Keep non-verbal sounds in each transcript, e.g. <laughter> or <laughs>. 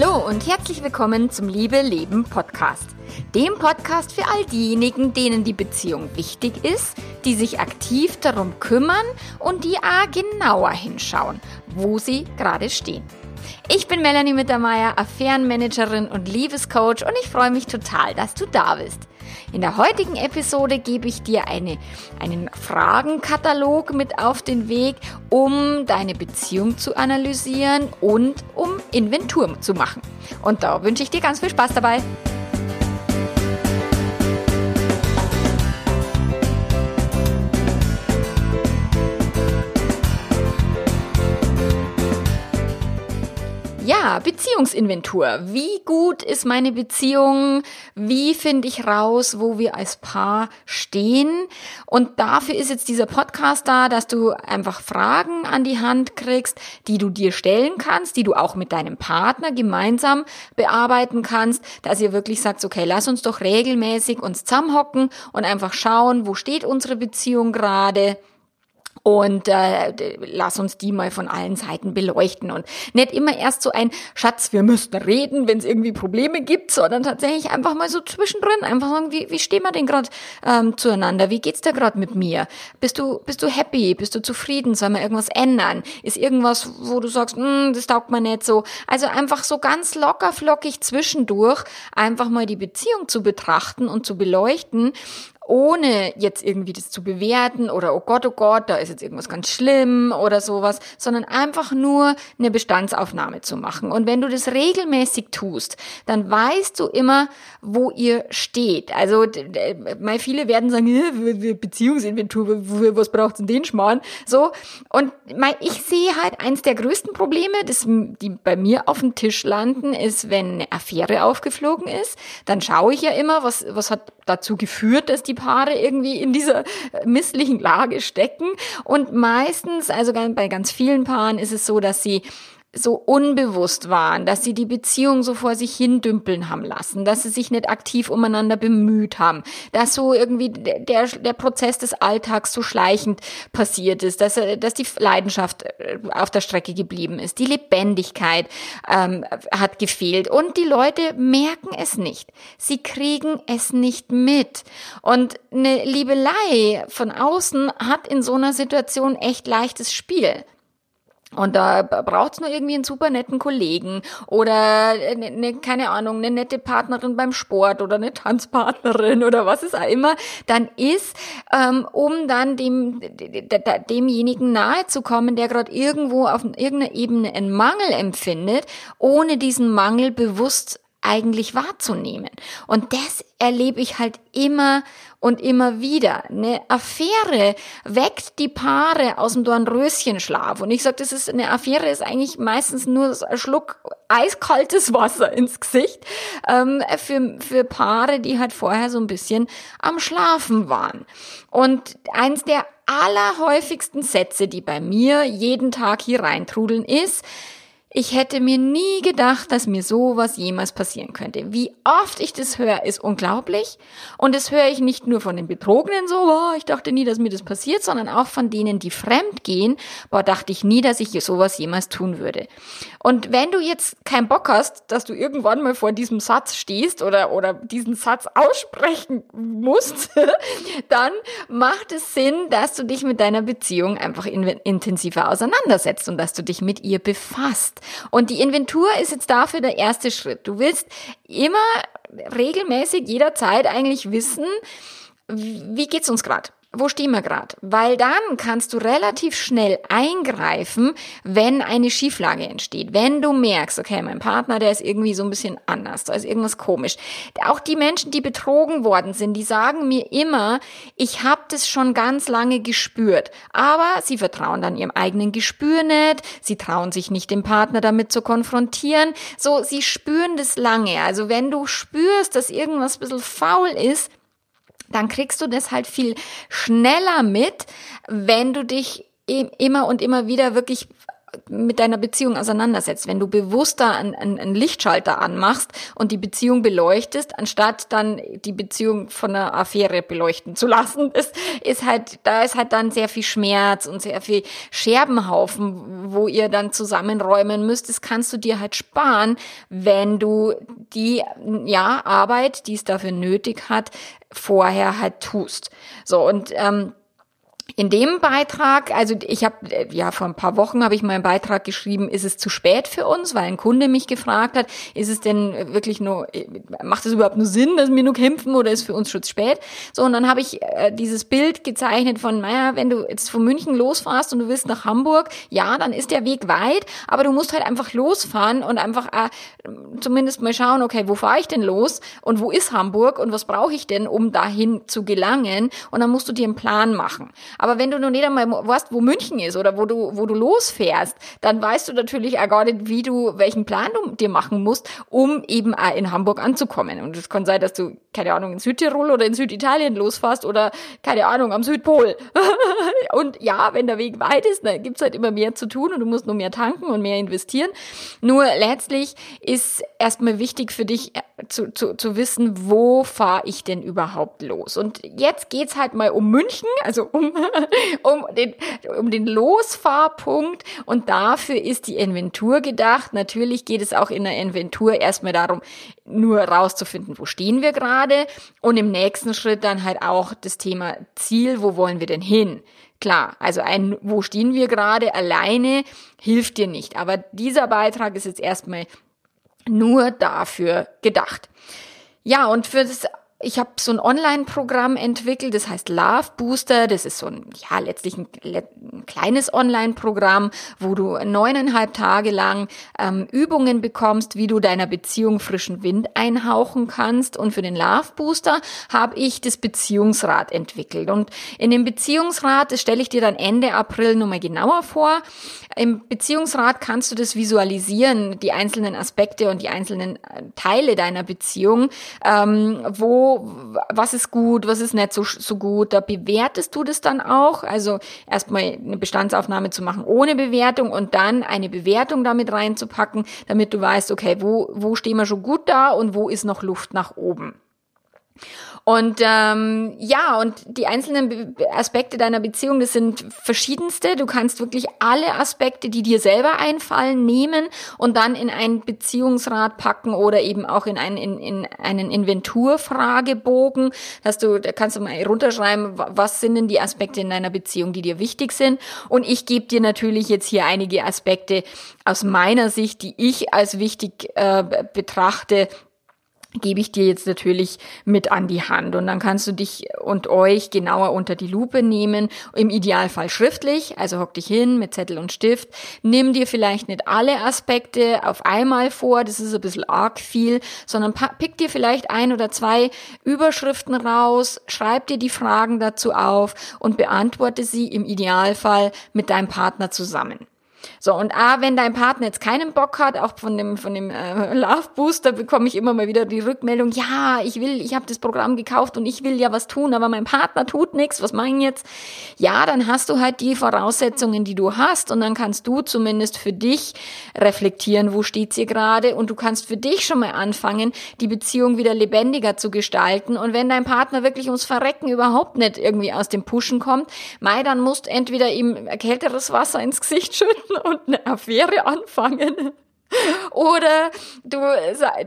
Hallo und herzlich willkommen zum Liebe Leben Podcast. Dem Podcast für all diejenigen, denen die Beziehung wichtig ist, die sich aktiv darum kümmern und die A genauer hinschauen, wo sie gerade stehen. Ich bin Melanie Mittermeier, Affärenmanagerin und Liebescoach und ich freue mich total, dass du da bist. In der heutigen Episode gebe ich dir eine, einen Fragenkatalog mit auf den Weg, um deine Beziehung zu analysieren und um Inventur zu machen. Und da wünsche ich dir ganz viel Spaß dabei. Ja, Beziehungsinventur. Wie gut ist meine Beziehung? Wie finde ich raus, wo wir als Paar stehen? Und dafür ist jetzt dieser Podcast da, dass du einfach Fragen an die Hand kriegst, die du dir stellen kannst, die du auch mit deinem Partner gemeinsam bearbeiten kannst, dass ihr wirklich sagt, okay, lass uns doch regelmäßig uns zusammenhocken und einfach schauen, wo steht unsere Beziehung gerade und äh, lass uns die mal von allen Seiten beleuchten und nicht immer erst so ein Schatz, wir müssten reden, wenn es irgendwie Probleme gibt, sondern tatsächlich einfach mal so zwischendrin einfach sagen, wie, wie stehen wir denn gerade ähm, zueinander? Wie geht's dir gerade mit mir? Bist du bist du happy? Bist du zufrieden? Soll man irgendwas ändern? Ist irgendwas, wo du sagst, hm, das taugt mir nicht so? Also einfach so ganz locker flockig zwischendurch einfach mal die Beziehung zu betrachten und zu beleuchten ohne jetzt irgendwie das zu bewerten oder oh Gott, oh Gott, da ist jetzt irgendwas ganz schlimm oder sowas, sondern einfach nur eine Bestandsaufnahme zu machen. Und wenn du das regelmäßig tust, dann weißt du immer, wo ihr steht. Also mal viele werden sagen, Beziehungsinventur, was braucht's denn den Schmarrn? So und ich sehe halt eins der größten Probleme, das die bei mir auf dem Tisch landen, ist, wenn eine Affäre aufgeflogen ist, dann schaue ich ja immer, was was hat dazu geführt, dass die Paare irgendwie in dieser misslichen Lage stecken. Und meistens, also bei ganz vielen Paaren ist es so, dass sie so unbewusst waren, dass sie die Beziehung so vor sich hin dümpeln haben lassen, dass sie sich nicht aktiv umeinander bemüht haben, dass so irgendwie der, der Prozess des Alltags so schleichend passiert ist, dass, dass die Leidenschaft äh, auf der Strecke geblieben ist, die Lebendigkeit ähm, hat gefehlt und die Leute merken es nicht. Sie kriegen es nicht mit. Und eine Liebelei von außen hat in so einer Situation echt leichtes Spiel. Und da braucht's nur irgendwie einen super netten Kollegen oder eine, ne, keine Ahnung, eine nette Partnerin beim Sport oder eine Tanzpartnerin oder was es auch immer dann ist, ähm, um dann dem, demjenigen nahe zu kommen, der gerade irgendwo auf irgendeiner Ebene einen Mangel empfindet, ohne diesen Mangel bewusst eigentlich wahrzunehmen. Und das erlebe ich halt immer und immer wieder. Eine Affäre weckt die Paare aus dem Dornröschenschlaf. Und ich sage, das ist eine Affäre ist eigentlich meistens nur ein Schluck eiskaltes Wasser ins Gesicht ähm, für, für Paare, die halt vorher so ein bisschen am Schlafen waren. Und eins der allerhäufigsten Sätze, die bei mir jeden Tag hier reintrudeln, ist, ich hätte mir nie gedacht, dass mir sowas jemals passieren könnte. Wie oft ich das höre, ist unglaublich. Und das höre ich nicht nur von den Betrogenen so, oh, ich dachte nie, dass mir das passiert, sondern auch von denen, die fremd gehen, boah, dachte ich nie, dass ich sowas jemals tun würde. Und wenn du jetzt keinen Bock hast, dass du irgendwann mal vor diesem Satz stehst oder, oder diesen Satz aussprechen musst, <laughs> dann macht es Sinn, dass du dich mit deiner Beziehung einfach intensiver auseinandersetzt und dass du dich mit ihr befasst. Und die Inventur ist jetzt dafür der erste Schritt. Du willst immer regelmäßig jederzeit eigentlich wissen, wie geht's uns gerade? Wo stehen wir gerade? Weil dann kannst du relativ schnell eingreifen, wenn eine Schieflage entsteht. Wenn du merkst, okay, mein Partner, der ist irgendwie so ein bisschen anders, da ist irgendwas komisch. Auch die Menschen, die betrogen worden sind, die sagen mir immer, ich habe das schon ganz lange gespürt. Aber sie vertrauen dann ihrem eigenen Gespür nicht, sie trauen sich nicht, den Partner damit zu konfrontieren. So, sie spüren das lange. Also wenn du spürst, dass irgendwas ein bisschen faul ist, dann kriegst du das halt viel schneller mit, wenn du dich immer und immer wieder wirklich mit deiner Beziehung auseinandersetzt, wenn du bewusster einen, einen Lichtschalter anmachst und die Beziehung beleuchtest, anstatt dann die Beziehung von einer Affäre beleuchten zu lassen, <laughs> ist, ist halt, da ist halt dann sehr viel Schmerz und sehr viel Scherbenhaufen, wo ihr dann zusammenräumen müsst. Das kannst du dir halt sparen, wenn du die, ja, Arbeit, die es dafür nötig hat, vorher halt tust. So, und ähm, in dem Beitrag, also ich habe ja vor ein paar Wochen habe ich meinen Beitrag geschrieben, ist es zu spät für uns, weil ein Kunde mich gefragt hat, ist es denn wirklich nur macht es überhaupt nur Sinn, dass wir nur kämpfen oder ist für uns schon zu spät? So und dann habe ich äh, dieses Bild gezeichnet von naja, wenn du jetzt von München losfährst und du willst nach Hamburg, ja, dann ist der Weg weit, aber du musst halt einfach losfahren und einfach äh, zumindest mal schauen, okay, wo fahre ich denn los und wo ist Hamburg und was brauche ich denn, um dahin zu gelangen und dann musst du dir einen Plan machen. Aber wenn du noch nicht einmal weißt, wo München ist oder wo du, wo du losfährst, dann weißt du natürlich auch gar nicht, wie du, welchen Plan du dir machen musst, um eben auch in Hamburg anzukommen. Und es kann sein, dass du, keine Ahnung, in Südtirol oder in Süditalien losfährst oder, keine Ahnung, am Südpol. <laughs> und ja, wenn der Weg weit ist, dann gibt's halt immer mehr zu tun und du musst nur mehr tanken und mehr investieren. Nur letztlich ist erstmal wichtig für dich äh, zu, zu, zu wissen, wo fahre ich denn überhaupt los? Und jetzt geht's halt mal um München, also um <laughs> um, den, um den Losfahrpunkt und dafür ist die Inventur gedacht. Natürlich geht es auch in der Inventur erstmal darum, nur rauszufinden, wo stehen wir gerade und im nächsten Schritt dann halt auch das Thema Ziel, wo wollen wir denn hin? Klar, also ein, wo stehen wir gerade alleine hilft dir nicht. Aber dieser Beitrag ist jetzt erstmal nur dafür gedacht. Ja, und für das ich habe so ein Online-Programm entwickelt, das heißt Love Booster. Das ist so ein, ja, letztlich ein, ein kleines Online-Programm, wo du neuneinhalb Tage lang ähm, Übungen bekommst, wie du deiner Beziehung frischen Wind einhauchen kannst. Und für den Love Booster habe ich das Beziehungsrad entwickelt. Und in dem Beziehungsrad, das stelle ich dir dann Ende April nochmal genauer vor. Im Beziehungsrad kannst du das visualisieren, die einzelnen Aspekte und die einzelnen äh, Teile deiner Beziehung, ähm, wo was ist gut, was ist nicht so, so gut. Da bewertest du das dann auch. Also erstmal eine Bestandsaufnahme zu machen ohne Bewertung und dann eine Bewertung damit reinzupacken, damit du weißt, okay, wo, wo stehen wir schon gut da und wo ist noch Luft nach oben. Und ähm, ja, und die einzelnen Aspekte deiner Beziehung, das sind verschiedenste. Du kannst wirklich alle Aspekte, die dir selber einfallen, nehmen und dann in ein Beziehungsrat packen oder eben auch in einen, in, in einen Inventurfragebogen, dass du, da kannst du mal runterschreiben, was sind denn die Aspekte in deiner Beziehung, die dir wichtig sind. Und ich gebe dir natürlich jetzt hier einige Aspekte aus meiner Sicht, die ich als wichtig äh, betrachte, gebe ich dir jetzt natürlich mit an die Hand. Und dann kannst du dich und euch genauer unter die Lupe nehmen, im Idealfall schriftlich, also hock dich hin mit Zettel und Stift, nimm dir vielleicht nicht alle Aspekte auf einmal vor, das ist ein bisschen arg viel, sondern pick dir vielleicht ein oder zwei Überschriften raus, schreib dir die Fragen dazu auf und beantworte sie im Idealfall mit deinem Partner zusammen. So, und A, wenn dein Partner jetzt keinen Bock hat, auch von dem, von dem äh, <laughs> Love Booster bekomme ich immer mal wieder die Rückmeldung, ja, ich will, ich habe das Programm gekauft und ich will ja was tun, aber mein Partner tut nichts, was mein jetzt? Ja, dann hast du halt die Voraussetzungen, die du hast und dann kannst du zumindest für dich reflektieren, wo steht's hier gerade und du kannst für dich schon mal anfangen, die Beziehung wieder lebendiger zu gestalten und wenn dein Partner wirklich ums Verrecken überhaupt nicht irgendwie aus dem Pushen kommt, Mai, dann musst entweder ihm kälteres Wasser ins Gesicht schütten <laughs> und eine Affäre anfangen. Oder du,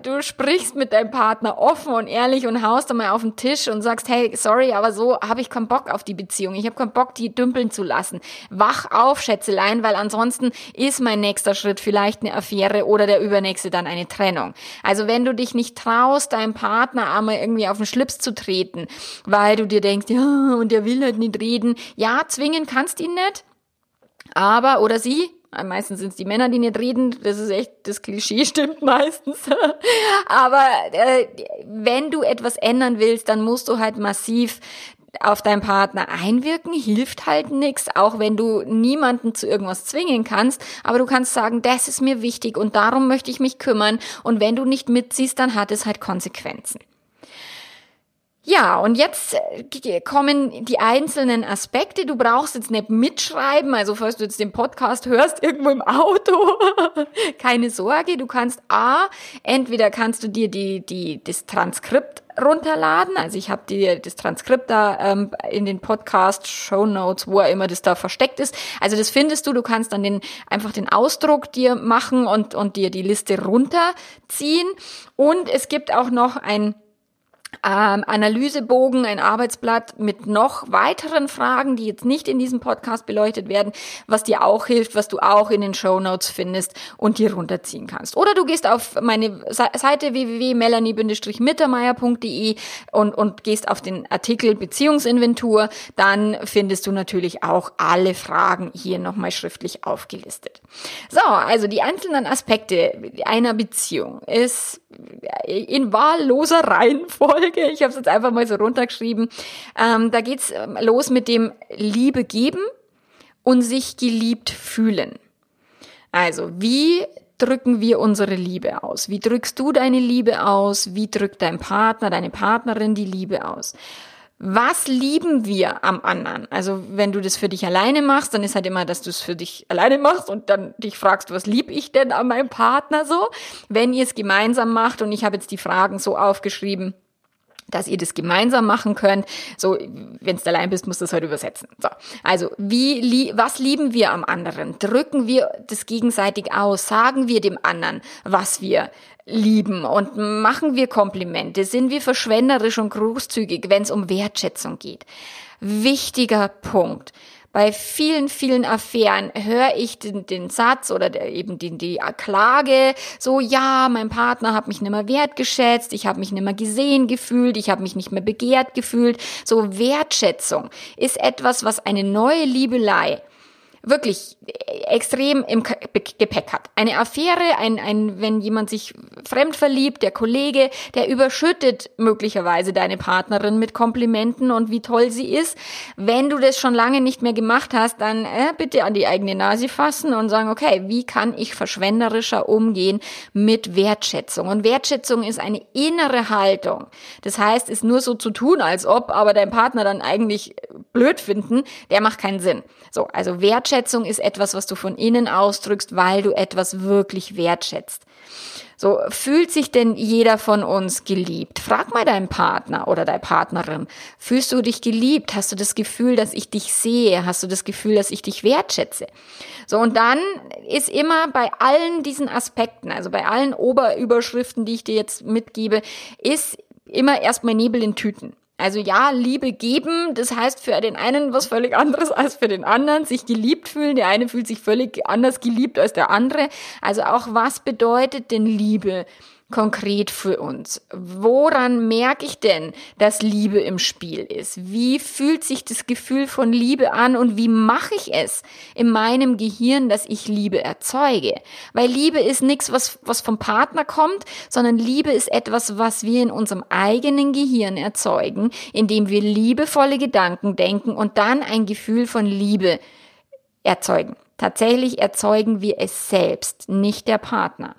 du sprichst mit deinem Partner offen und ehrlich und haust einmal auf den Tisch und sagst, hey, sorry, aber so habe ich keinen Bock auf die Beziehung. Ich habe keinen Bock, die dümpeln zu lassen. Wach auf, Schätzelein, weil ansonsten ist mein nächster Schritt vielleicht eine Affäre oder der übernächste dann eine Trennung. Also wenn du dich nicht traust, deinem Partner einmal irgendwie auf den Schlips zu treten, weil du dir denkst, ja, und der will halt nicht reden. Ja, zwingen kannst ihn nicht. Aber, oder sie, Meistens sind es die Männer, die nicht reden. Das ist echt, das Klischee <laughs> stimmt meistens. <laughs> Aber äh, wenn du etwas ändern willst, dann musst du halt massiv auf deinen Partner einwirken, hilft halt nichts, auch wenn du niemanden zu irgendwas zwingen kannst, aber du kannst sagen, das ist mir wichtig und darum möchte ich mich kümmern und wenn du nicht mitziehst, dann hat es halt Konsequenzen. Ja, und jetzt äh, kommen die einzelnen Aspekte. Du brauchst jetzt nicht mitschreiben, also falls du jetzt den Podcast hörst, <laughs> irgendwo im Auto, <laughs> keine Sorge, du kannst A, entweder kannst du dir die, die, das Transkript runterladen, also ich habe dir das Transkript da ähm, in den Podcast, Show Notes, wo er immer das da versteckt ist. Also das findest du, du kannst dann den, einfach den Ausdruck dir machen und, und dir die Liste runterziehen. Und es gibt auch noch ein ähm, Analysebogen, ein Arbeitsblatt mit noch weiteren Fragen, die jetzt nicht in diesem Podcast beleuchtet werden, was dir auch hilft, was du auch in den Show Notes findest und dir runterziehen kannst. Oder du gehst auf meine Seite www.melanie-mittermeier.de und, und gehst auf den Artikel Beziehungsinventur, dann findest du natürlich auch alle Fragen hier nochmal schriftlich aufgelistet. So, also die einzelnen Aspekte einer Beziehung ist in wahlloser Reihenfolge. Ich habe es jetzt einfach mal so runtergeschrieben. Ähm, da geht's ähm, los mit dem Liebe geben und sich geliebt fühlen. Also, wie drücken wir unsere Liebe aus? Wie drückst du deine Liebe aus? Wie drückt dein Partner, deine Partnerin die Liebe aus? Was lieben wir am anderen? Also wenn du das für dich alleine machst, dann ist halt immer, dass du es für dich alleine machst und dann dich fragst, was lieb ich denn an meinem Partner so? Wenn ihr es gemeinsam macht und ich habe jetzt die Fragen so aufgeschrieben, dass ihr das gemeinsam machen könnt. So, wenn du allein bist, musst du das heute übersetzen. So, also wie, was lieben wir am anderen? Drücken wir das gegenseitig aus? Sagen wir dem anderen, was wir lieben und machen wir Komplimente? Sind wir verschwenderisch und großzügig, wenn es um Wertschätzung geht? Wichtiger Punkt bei vielen, vielen Affären höre ich den, den Satz oder der, eben die, die Klage, so ja, mein Partner hat mich nicht mehr wertgeschätzt, ich habe mich nicht mehr gesehen gefühlt, ich habe mich nicht mehr begehrt gefühlt. So Wertschätzung ist etwas, was eine neue Liebelei wirklich extrem im Gepäck hat. Eine Affäre, ein, ein, wenn jemand sich fremd verliebt, der Kollege, der überschüttet möglicherweise deine Partnerin mit Komplimenten und wie toll sie ist. Wenn du das schon lange nicht mehr gemacht hast, dann äh, bitte an die eigene Nase fassen und sagen, okay, wie kann ich verschwenderischer umgehen mit Wertschätzung? Und Wertschätzung ist eine innere Haltung. Das heißt, ist nur so zu tun, als ob, aber dein Partner dann eigentlich blöd finden, der macht keinen Sinn. So, also Wertschätzung ist etwas, was du von innen ausdrückst, weil du etwas wirklich wertschätzt. So, fühlt sich denn jeder von uns geliebt? Frag mal deinen Partner oder deine Partnerin. Fühlst du dich geliebt? Hast du das Gefühl, dass ich dich sehe? Hast du das Gefühl, dass ich dich wertschätze? So, und dann ist immer bei allen diesen Aspekten, also bei allen Oberüberschriften, die ich dir jetzt mitgebe, ist immer erstmal Nebel in Tüten. Also ja, Liebe geben, das heißt für den einen was völlig anderes als für den anderen. Sich geliebt fühlen, der eine fühlt sich völlig anders geliebt als der andere. Also auch was bedeutet denn Liebe? Konkret für uns? Woran merke ich denn, dass Liebe im Spiel ist? Wie fühlt sich das Gefühl von Liebe an und wie mache ich es in meinem Gehirn, dass ich Liebe erzeuge? Weil Liebe ist nichts, was, was vom Partner kommt, sondern Liebe ist etwas, was wir in unserem eigenen Gehirn erzeugen, indem wir liebevolle Gedanken denken und dann ein Gefühl von Liebe erzeugen. Tatsächlich erzeugen wir es selbst, nicht der Partner.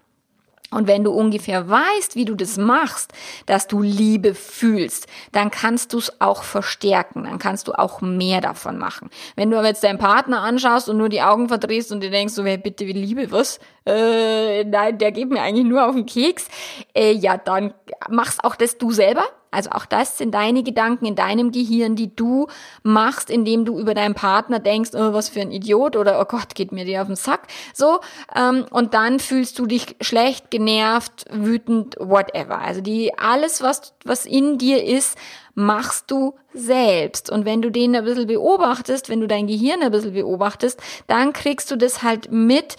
Und wenn du ungefähr weißt, wie du das machst, dass du Liebe fühlst, dann kannst du es auch verstärken, dann kannst du auch mehr davon machen. Wenn du aber jetzt deinen Partner anschaust und nur die Augen verdrehst und dir denkst, so, wer bitte will Liebe, was? Äh, nein, der geht mir eigentlich nur auf den Keks. Äh, ja, dann machst auch das du selber. Also auch das sind deine Gedanken in deinem Gehirn, die du machst, indem du über deinen Partner denkst, oh, was für ein Idiot oder oh Gott, geht mir der auf den Sack. So, ähm, und dann fühlst du dich schlecht, genervt, wütend, whatever. Also die alles, was, was in dir ist, machst du selbst. Und wenn du den ein bisschen beobachtest, wenn du dein Gehirn ein bisschen beobachtest, dann kriegst du das halt mit,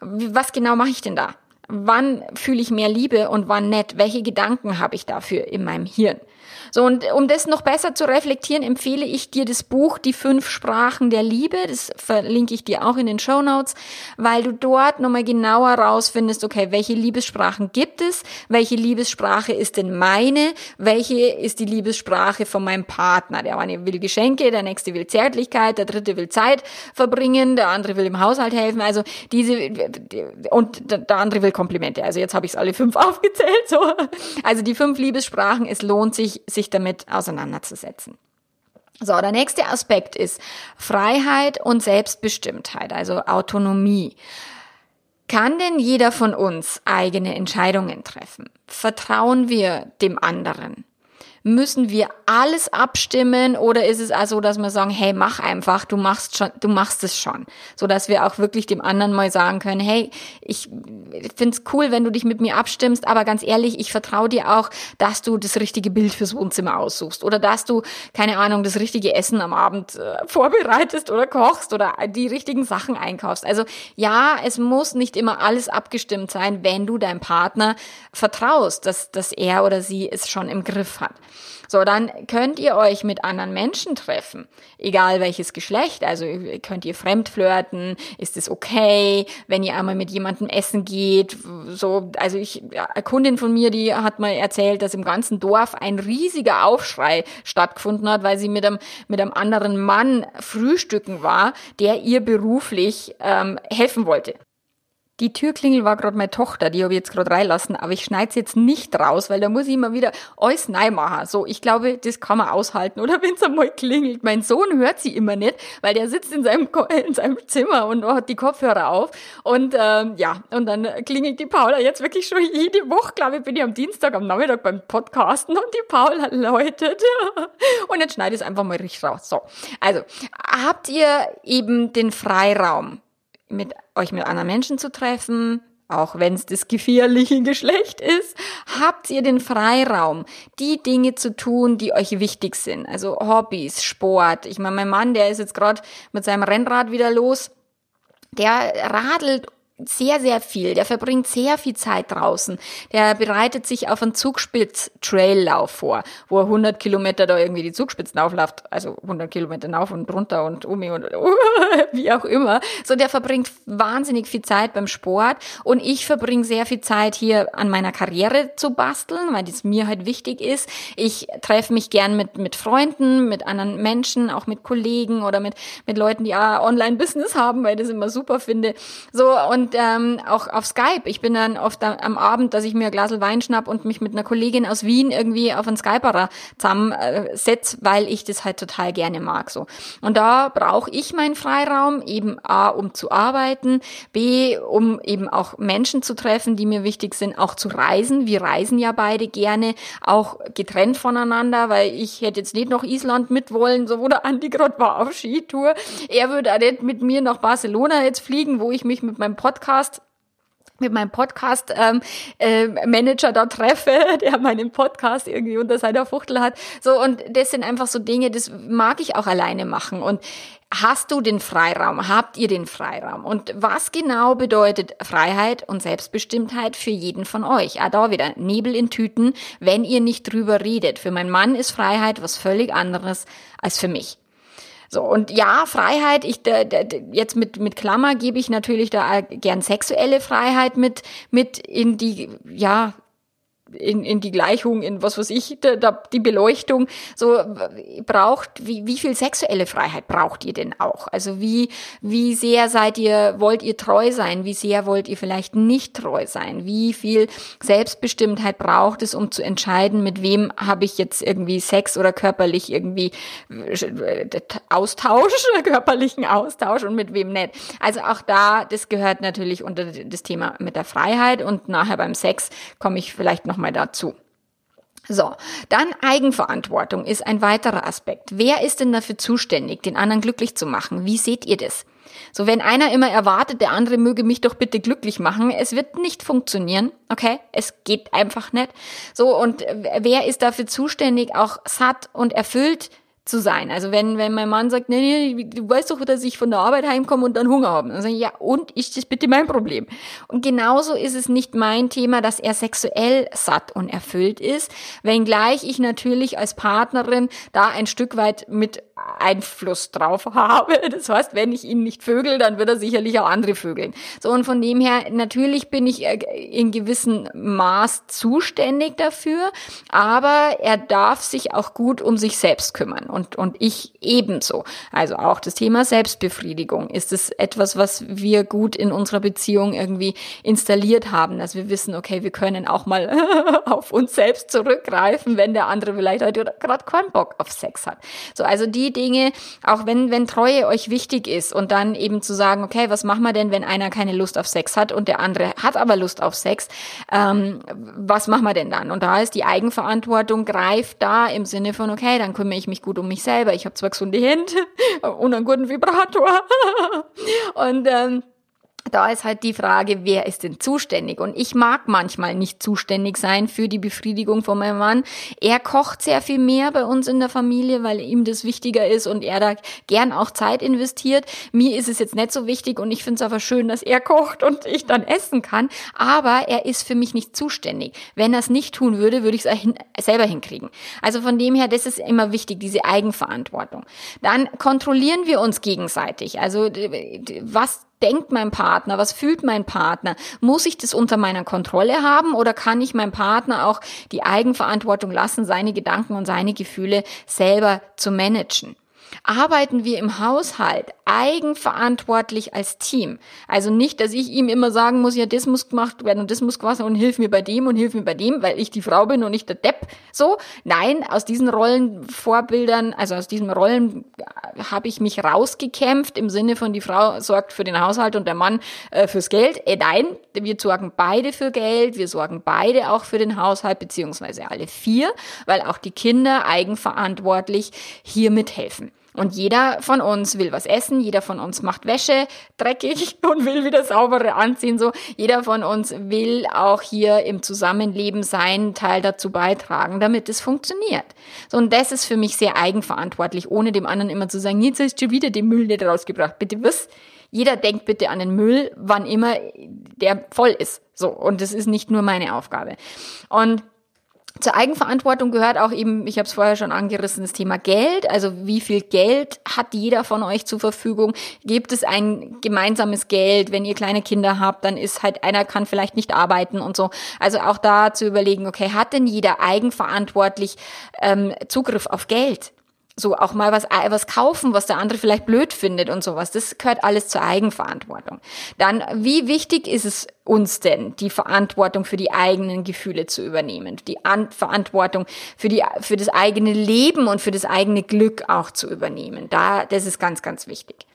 was genau mache ich denn da? Wann fühle ich mehr Liebe und wann nicht? Welche Gedanken habe ich dafür in meinem Hirn? So, und um das noch besser zu reflektieren, empfehle ich dir das Buch Die fünf Sprachen der Liebe. Das verlinke ich dir auch in den Show Notes, weil du dort nochmal genauer rausfindest, okay, welche Liebessprachen gibt es? Welche Liebessprache ist denn meine? Welche ist die Liebessprache von meinem Partner? Der eine will Geschenke, der nächste will Zärtlichkeit, der dritte will Zeit verbringen, der andere will im Haushalt helfen. Also diese, und der andere will Komplimente. Also jetzt habe ich es alle fünf <laughs> aufgezählt. So. Also die fünf Liebessprachen, es lohnt sich, sich sich damit auseinanderzusetzen. So, der nächste Aspekt ist Freiheit und Selbstbestimmtheit, also Autonomie. Kann denn jeder von uns eigene Entscheidungen treffen? Vertrauen wir dem anderen? Müssen wir alles abstimmen oder ist es also, dass wir sagen, hey, mach einfach, du machst schon, du machst es schon, so dass wir auch wirklich dem anderen mal sagen können, hey, ich find's cool, wenn du dich mit mir abstimmst, aber ganz ehrlich, ich vertraue dir auch, dass du das richtige Bild fürs Wohnzimmer aussuchst oder dass du keine Ahnung das richtige Essen am Abend äh, vorbereitest oder kochst oder die richtigen Sachen einkaufst. Also ja, es muss nicht immer alles abgestimmt sein, wenn du deinem Partner vertraust, dass dass er oder sie es schon im Griff hat. So, dann könnt ihr euch mit anderen Menschen treffen, egal welches Geschlecht. Also könnt ihr fremd flirten, ist es okay, wenn ihr einmal mit jemandem essen geht. So, also ich, eine Kundin von mir, die hat mal erzählt, dass im ganzen Dorf ein riesiger Aufschrei stattgefunden hat, weil sie mit einem mit einem anderen Mann frühstücken war, der ihr beruflich ähm, helfen wollte. Die Türklingel war gerade meine Tochter, die habe ich jetzt gerade reinlassen, aber ich schneide jetzt nicht raus, weil da muss ich immer wieder alles neu machen. So, ich glaube, das kann man aushalten. Oder <laughs> wenn es einmal klingelt. Mein Sohn hört sie immer nicht, weil der sitzt in seinem, in seinem Zimmer und hat die Kopfhörer auf. Und ähm, ja, und dann klingelt die Paula jetzt wirklich schon jede Woche, glaube ich, bin ich am Dienstag am Nachmittag beim Podcasten und die Paula läutet. <laughs> und jetzt schneide ich es einfach mal richtig raus. So, also habt ihr eben den Freiraum mit euch mit anderen Menschen zu treffen, auch wenn es das gefährliche <laughs> Geschlecht ist, habt ihr den Freiraum, die Dinge zu tun, die euch wichtig sind. Also Hobbys, Sport. Ich meine, mein Mann, der ist jetzt gerade mit seinem Rennrad wieder los. Der radelt sehr, sehr viel. Der verbringt sehr viel Zeit draußen. Der bereitet sich auf einen Zugspitz-Traillauf vor, wo er 100 Kilometer da irgendwie die Zugspitzen aufläuft. Also 100 Kilometer rauf und runter und um und <laughs> wie auch immer. So, der verbringt wahnsinnig viel Zeit beim Sport und ich verbringe sehr viel Zeit hier an meiner Karriere zu basteln, weil das mir halt wichtig ist. Ich treffe mich gern mit, mit Freunden, mit anderen Menschen, auch mit Kollegen oder mit, mit Leuten, die auch Online-Business haben, weil ich das immer super finde. So, und ähm, auch auf Skype. Ich bin dann oft am Abend, dass ich mir ein Glas Wein schnapp und mich mit einer Kollegin aus Wien irgendwie auf einen Skyperer zusammensetze, weil ich das halt total gerne mag. so. Und da brauche ich meinen Freiraum, eben A, um zu arbeiten, B, um eben auch Menschen zu treffen, die mir wichtig sind, auch zu reisen. Wir reisen ja beide gerne, auch getrennt voneinander, weil ich hätte jetzt nicht noch Island mitwollen, so wo der Andi gerade war auf Skitour. Er würde auch nicht mit mir nach Barcelona jetzt fliegen, wo ich mich mit meinem Podcast Podcast mit meinem Podcast ähm, äh, da treffe, <laughs> der meinen Podcast irgendwie unter seiner Fuchtel hat. So und das sind einfach so Dinge, das mag ich auch alleine machen und Hast du den Freiraum? Habt ihr den Freiraum? Und was genau bedeutet Freiheit und Selbstbestimmtheit für jeden von euch? Ah, da wieder Nebel in Tüten, wenn ihr nicht drüber redet. Für meinen Mann ist Freiheit was völlig anderes als für mich. So, und ja, Freiheit, ich da, da, jetzt mit, mit Klammer gebe ich natürlich da gern sexuelle Freiheit mit, mit in die, ja, in, in die Gleichung, in was weiß ich, da, da, die Beleuchtung, so braucht, wie, wie viel sexuelle Freiheit braucht ihr denn auch? Also wie, wie sehr seid ihr, wollt ihr treu sein? Wie sehr wollt ihr vielleicht nicht treu sein? Wie viel Selbstbestimmtheit braucht es, um zu entscheiden, mit wem habe ich jetzt irgendwie Sex oder körperlich irgendwie äh, Austausch, <laughs> körperlichen Austausch und mit wem nicht? Also auch da, das gehört natürlich unter das Thema mit der Freiheit und nachher beim Sex komme ich vielleicht noch nochmal dazu. So, dann Eigenverantwortung ist ein weiterer Aspekt. Wer ist denn dafür zuständig, den anderen glücklich zu machen? Wie seht ihr das? So, wenn einer immer erwartet, der andere möge mich doch bitte glücklich machen, es wird nicht funktionieren, okay? Es geht einfach nicht. So, und wer ist dafür zuständig, auch satt und erfüllt zu sein. Also wenn, wenn mein Mann sagt, nee, nee, du weißt doch, dass ich von der Arbeit heimkomme und dann Hunger habe. Dann sage ich, ja, und ist das bitte mein Problem? Und genauso ist es nicht mein Thema, dass er sexuell satt und erfüllt ist, wenngleich ich natürlich als Partnerin da ein Stück weit mit Einfluss drauf habe. <laughs> Das heißt, wenn ich ihn nicht vögel, dann wird er sicherlich auch andere vögeln. So, und von dem her, natürlich bin ich äh, in gewissem Maß zuständig dafür, aber er darf sich auch gut um sich selbst kümmern und, und ich ebenso. Also auch das Thema Selbstbefriedigung ist es etwas, was wir gut in unserer Beziehung irgendwie installiert haben, dass wir wissen, okay, wir können auch mal <laughs> auf uns selbst zurückgreifen, wenn der andere vielleicht heute gerade keinen Bock auf Sex hat. So, also die Dinge, auch wenn, wenn Treue euch wichtig ist und dann eben zu sagen, okay, was machen wir denn, wenn einer keine Lust auf Sex hat und der andere hat aber Lust auf Sex, ähm, was machen wir denn dann? Und da ist die Eigenverantwortung greift da im Sinne von, okay, dann kümmere ich mich gut um mich selber. Ich habe zwar gesunde Hände <laughs> und einen guten Vibrator <laughs> und ähm, da ist halt die Frage, wer ist denn zuständig? Und ich mag manchmal nicht zuständig sein für die Befriedigung von meinem Mann. Er kocht sehr viel mehr bei uns in der Familie, weil ihm das wichtiger ist und er da gern auch Zeit investiert. Mir ist es jetzt nicht so wichtig und ich finde es aber schön, dass er kocht und ich dann essen kann. Aber er ist für mich nicht zuständig. Wenn er es nicht tun würde, würde ich es selber hinkriegen. Also von dem her, das ist immer wichtig, diese Eigenverantwortung. Dann kontrollieren wir uns gegenseitig. Also was denkt mein Partner? Was fühlt mein Partner? Muss ich das unter meiner Kontrolle haben oder kann ich meinem Partner auch die Eigenverantwortung lassen, seine Gedanken und seine Gefühle selber zu managen? Arbeiten wir im Haushalt eigenverantwortlich als Team. Also nicht, dass ich ihm immer sagen muss, ja, das muss gemacht werden und das muss gemacht werden und hilf mir bei dem und hilf mir bei dem, weil ich die Frau bin und nicht der Depp. So, nein, aus diesen Rollenvorbildern, also aus diesen Rollen äh, habe ich mich rausgekämpft im Sinne von die Frau sorgt für den Haushalt und der Mann äh, fürs Geld. Äh, nein, wir sorgen beide für Geld, wir sorgen beide auch für den Haushalt, beziehungsweise alle vier, weil auch die Kinder eigenverantwortlich hier mithelfen. Und jeder von uns will was essen, jeder von uns macht Wäsche dreckig <laughs> und will wieder saubere anziehen. So, jeder von uns will auch hier im Zusammenleben seinen Teil dazu beitragen, damit es funktioniert. So, und das ist für mich sehr eigenverantwortlich, ohne dem anderen immer zu sagen, jetzt hast du wieder den Müll nicht rausgebracht. Bitte was? Jeder denkt bitte an den Müll, wann immer der voll ist. So, und das ist nicht nur meine Aufgabe. Und zur Eigenverantwortung gehört auch eben, ich habe es vorher schon angerissen, das Thema Geld. Also wie viel Geld hat jeder von euch zur Verfügung? Gibt es ein gemeinsames Geld? Wenn ihr kleine Kinder habt, dann ist halt einer kann vielleicht nicht arbeiten und so. Also auch da zu überlegen, okay, hat denn jeder eigenverantwortlich ähm, Zugriff auf Geld? So auch mal was, was kaufen, was der andere vielleicht blöd findet und sowas. Das gehört alles zur Eigenverantwortung. Dann, wie wichtig ist es uns denn, die Verantwortung für die eigenen Gefühle zu übernehmen, die An Verantwortung für die, für das eigene Leben und für das eigene Glück auch zu übernehmen? Da, das ist ganz, ganz wichtig.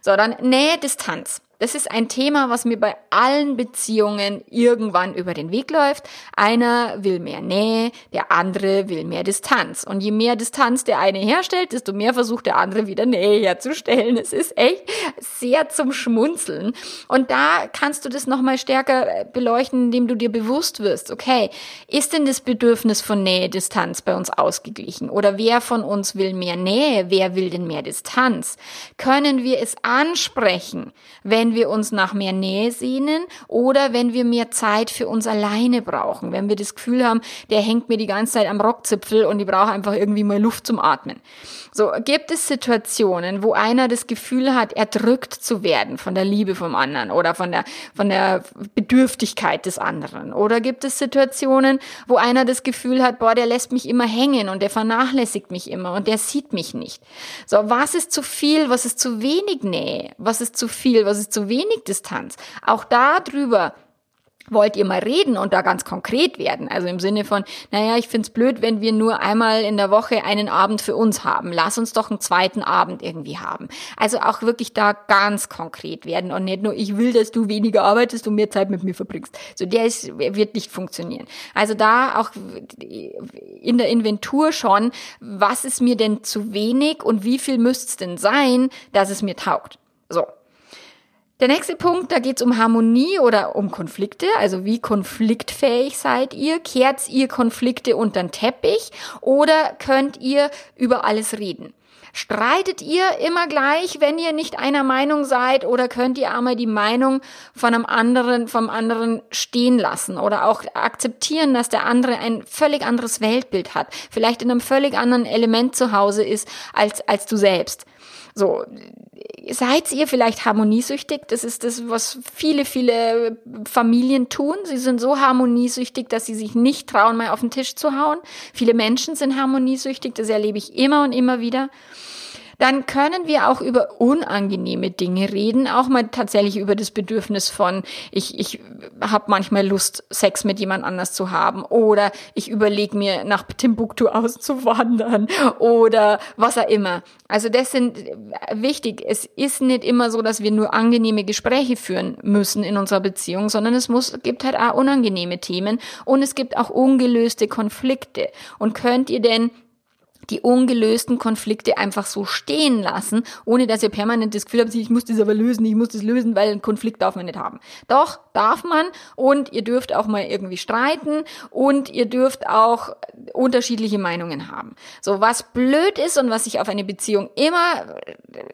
So, dann Nähe, Distanz. Das ist ein Thema, was mir bei allen Beziehungen irgendwann über den Weg läuft. Einer will mehr Nähe, der andere will mehr Distanz. Und je mehr Distanz der eine herstellt, desto mehr versucht der andere wieder Nähe herzustellen. Es ist echt sehr zum Schmunzeln. Und da kannst du das nochmal stärker äh, beleuchten, indem du dir bewusst wirst, okay, ist denn das Bedürfnis von Nähe, Distanz bei uns ausgeglichen? Oder wer von uns will mehr Nähe? Wer will denn mehr Distanz? Können wir es ansprechen, wenn wir uns nach mehr Nähe sehnen oder wenn wir mehr Zeit für uns alleine brauchen, wenn wir das Gefühl haben, der hängt mir die ganze Zeit am Rockzipfel und ich brauche einfach irgendwie mal Luft zum Atmen. So, gibt es Situationen, wo einer das Gefühl hat, erdrückt zu werden von der Liebe vom anderen oder von der, von der Bedürftigkeit des anderen? Oder gibt es Situationen, wo einer das Gefühl hat, boah, der lässt mich immer hängen und der vernachlässigt mich immer und der sieht mich nicht? So, was ist zu viel, was ist zu wenig Nähe? Was ist zu viel, was ist zu wenig Distanz? Auch darüber wollt ihr mal reden und da ganz konkret werden. Also im Sinne von, naja, ich find's blöd, wenn wir nur einmal in der Woche einen Abend für uns haben. Lass uns doch einen zweiten Abend irgendwie haben. Also auch wirklich da ganz konkret werden und nicht nur, ich will, dass du weniger arbeitest und mehr Zeit mit mir verbringst. So, der ist, wird nicht funktionieren. Also da auch in der Inventur schon, was ist mir denn zu wenig und wie viel müsste es denn sein, dass es mir taugt. So, der nächste Punkt, da geht es um Harmonie oder um Konflikte. Also wie konfliktfähig seid ihr? Kehrt ihr Konflikte unter den Teppich oder könnt ihr über alles reden? Streitet ihr immer gleich, wenn ihr nicht einer Meinung seid oder könnt ihr einmal die Meinung von einem anderen, vom anderen stehen lassen oder auch akzeptieren, dass der andere ein völlig anderes Weltbild hat, vielleicht in einem völlig anderen Element zu Hause ist als, als du selbst. So, seid ihr vielleicht harmoniesüchtig? Das ist das, was viele, viele Familien tun. Sie sind so harmoniesüchtig, dass sie sich nicht trauen, mal auf den Tisch zu hauen. Viele Menschen sind harmoniesüchtig, das erlebe ich immer und immer wieder dann können wir auch über unangenehme Dinge reden, auch mal tatsächlich über das Bedürfnis von, ich, ich habe manchmal Lust, Sex mit jemand anders zu haben oder ich überlege mir, nach Timbuktu auszuwandern oder was auch immer. Also das sind wichtig. Es ist nicht immer so, dass wir nur angenehme Gespräche führen müssen in unserer Beziehung, sondern es muss, gibt halt auch unangenehme Themen und es gibt auch ungelöste Konflikte. Und könnt ihr denn die ungelösten Konflikte einfach so stehen lassen, ohne dass ihr permanent das Gefühl habt, ich muss das aber lösen, ich muss das lösen, weil einen Konflikt darf man nicht haben. Doch, darf man und ihr dürft auch mal irgendwie streiten und ihr dürft auch unterschiedliche Meinungen haben. So, was blöd ist und was sich auf eine Beziehung immer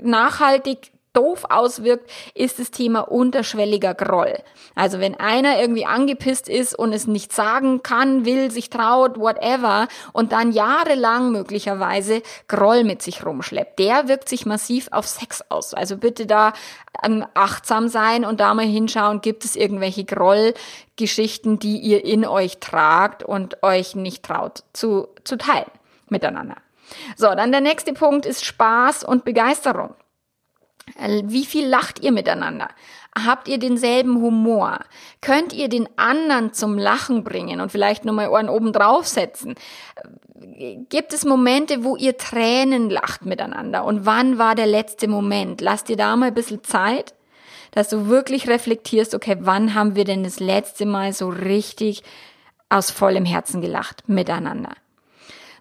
nachhaltig doof auswirkt, ist das Thema unterschwelliger Groll. Also wenn einer irgendwie angepisst ist und es nicht sagen kann, will, sich traut, whatever, und dann jahrelang möglicherweise Groll mit sich rumschleppt, der wirkt sich massiv auf Sex aus. Also bitte da ähm, achtsam sein und da mal hinschauen, gibt es irgendwelche Grollgeschichten, die ihr in euch tragt und euch nicht traut zu, zu teilen miteinander. So, dann der nächste Punkt ist Spaß und Begeisterung. Äh, wie viel lacht ihr miteinander? Habt ihr denselben Humor? Könnt ihr den anderen zum Lachen bringen und vielleicht nochmal Ohren oben draufsetzen? Äh, gibt es Momente, wo ihr Tränen lacht miteinander? Und wann war der letzte Moment? Lasst ihr da mal ein bisschen Zeit, dass du wirklich reflektierst, okay, wann haben wir denn das letzte Mal so richtig aus vollem Herzen gelacht miteinander?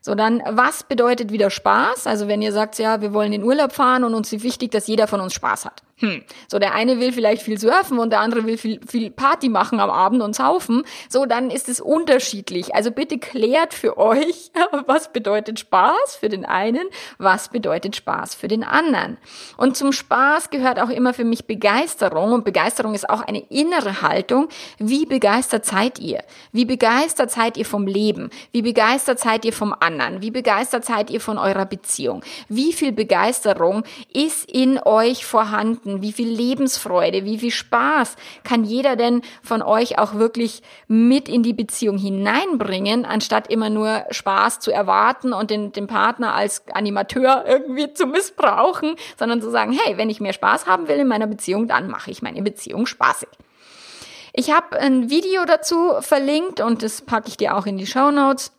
So, dann, was bedeutet wieder Spaß? Also wenn ihr sagt, ja, wir wollen in Urlaub fahren und uns ist wichtig, dass jeder von uns Spaß hat. Hm. So, der eine will vielleicht viel surfen und der andere will viel, viel Party machen am Abend und saufen. So, dann ist es unterschiedlich. Also bitte klärt für euch, <laughs> was bedeutet Spaß für den einen, was bedeutet Spaß für den anderen. Und zum Spaß gehört auch immer für mich Begeisterung. Und Begeisterung ist auch eine innere Haltung. Wie begeistert seid ihr? Wie begeistert seid ihr vom Leben? Wie begeistert seid ihr vom anderen? Wie begeistert seid ihr von eurer Beziehung? Wie viel Begeisterung ist in euch vorhanden? Weihnachten, wie viel Lebensfreude, wie viel Spaß kann jeder denn von euch auch wirklich mit in die Beziehung hineinbringen, anstatt immer nur Spaß zu erwarten und den, den Partner als Animateur irgendwie zu missbrauchen, sondern zu sagen, hey, wenn ich mehr Spaß haben will in meiner Beziehung, dann mache ich meine Beziehung spaßig. Ich habe ein Video dazu verlinkt und das packe ich dir auch in die Show Notes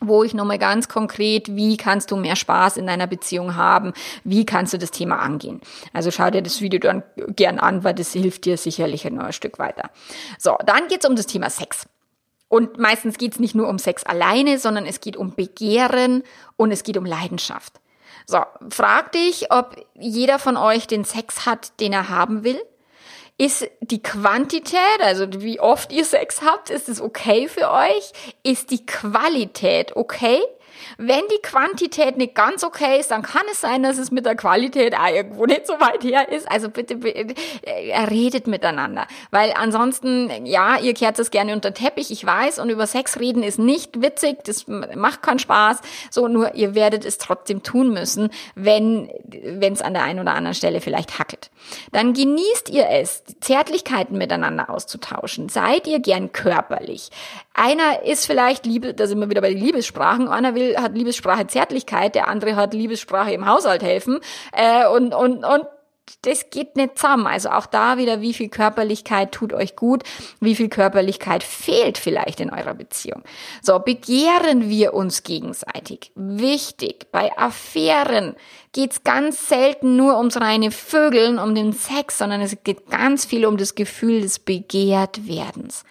wo ich nochmal ganz konkret, wie kannst du mehr Spaß in deiner Beziehung haben, wie kannst du das Thema angehen. Also schau dir das Video dann gern an, weil das hilft dir sicherlich ein neues Stück weiter. So, dann geht's um das Thema Sex. Und meistens geht's nicht nur um Sex alleine, sondern es geht um Begehren und es geht um Leidenschaft. So, frag dich, ob jeder von euch den Sex hat, den er haben will. Ist die Quantität, also wie oft ihr Sex habt, ist es okay für euch? Ist die Qualität okay? Wenn die Quantität nicht ganz okay ist, dann kann es sein, dass es mit der Qualität auch irgendwo nicht so weit her ist. Also bitte, bitte äh, redet miteinander. Weil ansonsten, ja, ihr kehrt es gerne unter Teppich, ich weiß, und über Sex reden ist nicht witzig, das macht keinen Spaß. So, nur ihr werdet es trotzdem tun müssen, wenn es an der einen oder anderen Stelle vielleicht hackelt. Dann genießt ihr es, Zärtlichkeiten miteinander auszutauschen. Seid ihr gern körperlich. Einer ist vielleicht Liebe, da sind wir wieder bei den Liebessprachen, einer will, hat Liebessprache Zärtlichkeit, der andere hat Liebessprache im Haushalt helfen. Äh, und, und, und das geht nicht zusammen. Also auch da wieder, wie viel Körperlichkeit tut euch gut, wie viel Körperlichkeit fehlt vielleicht in eurer Beziehung. So, begehren wir uns gegenseitig. Wichtig, bei Affären geht's ganz selten nur ums reine Vögeln, um den Sex, sondern es geht ganz viel um das Gefühl des Begehrtwerdens.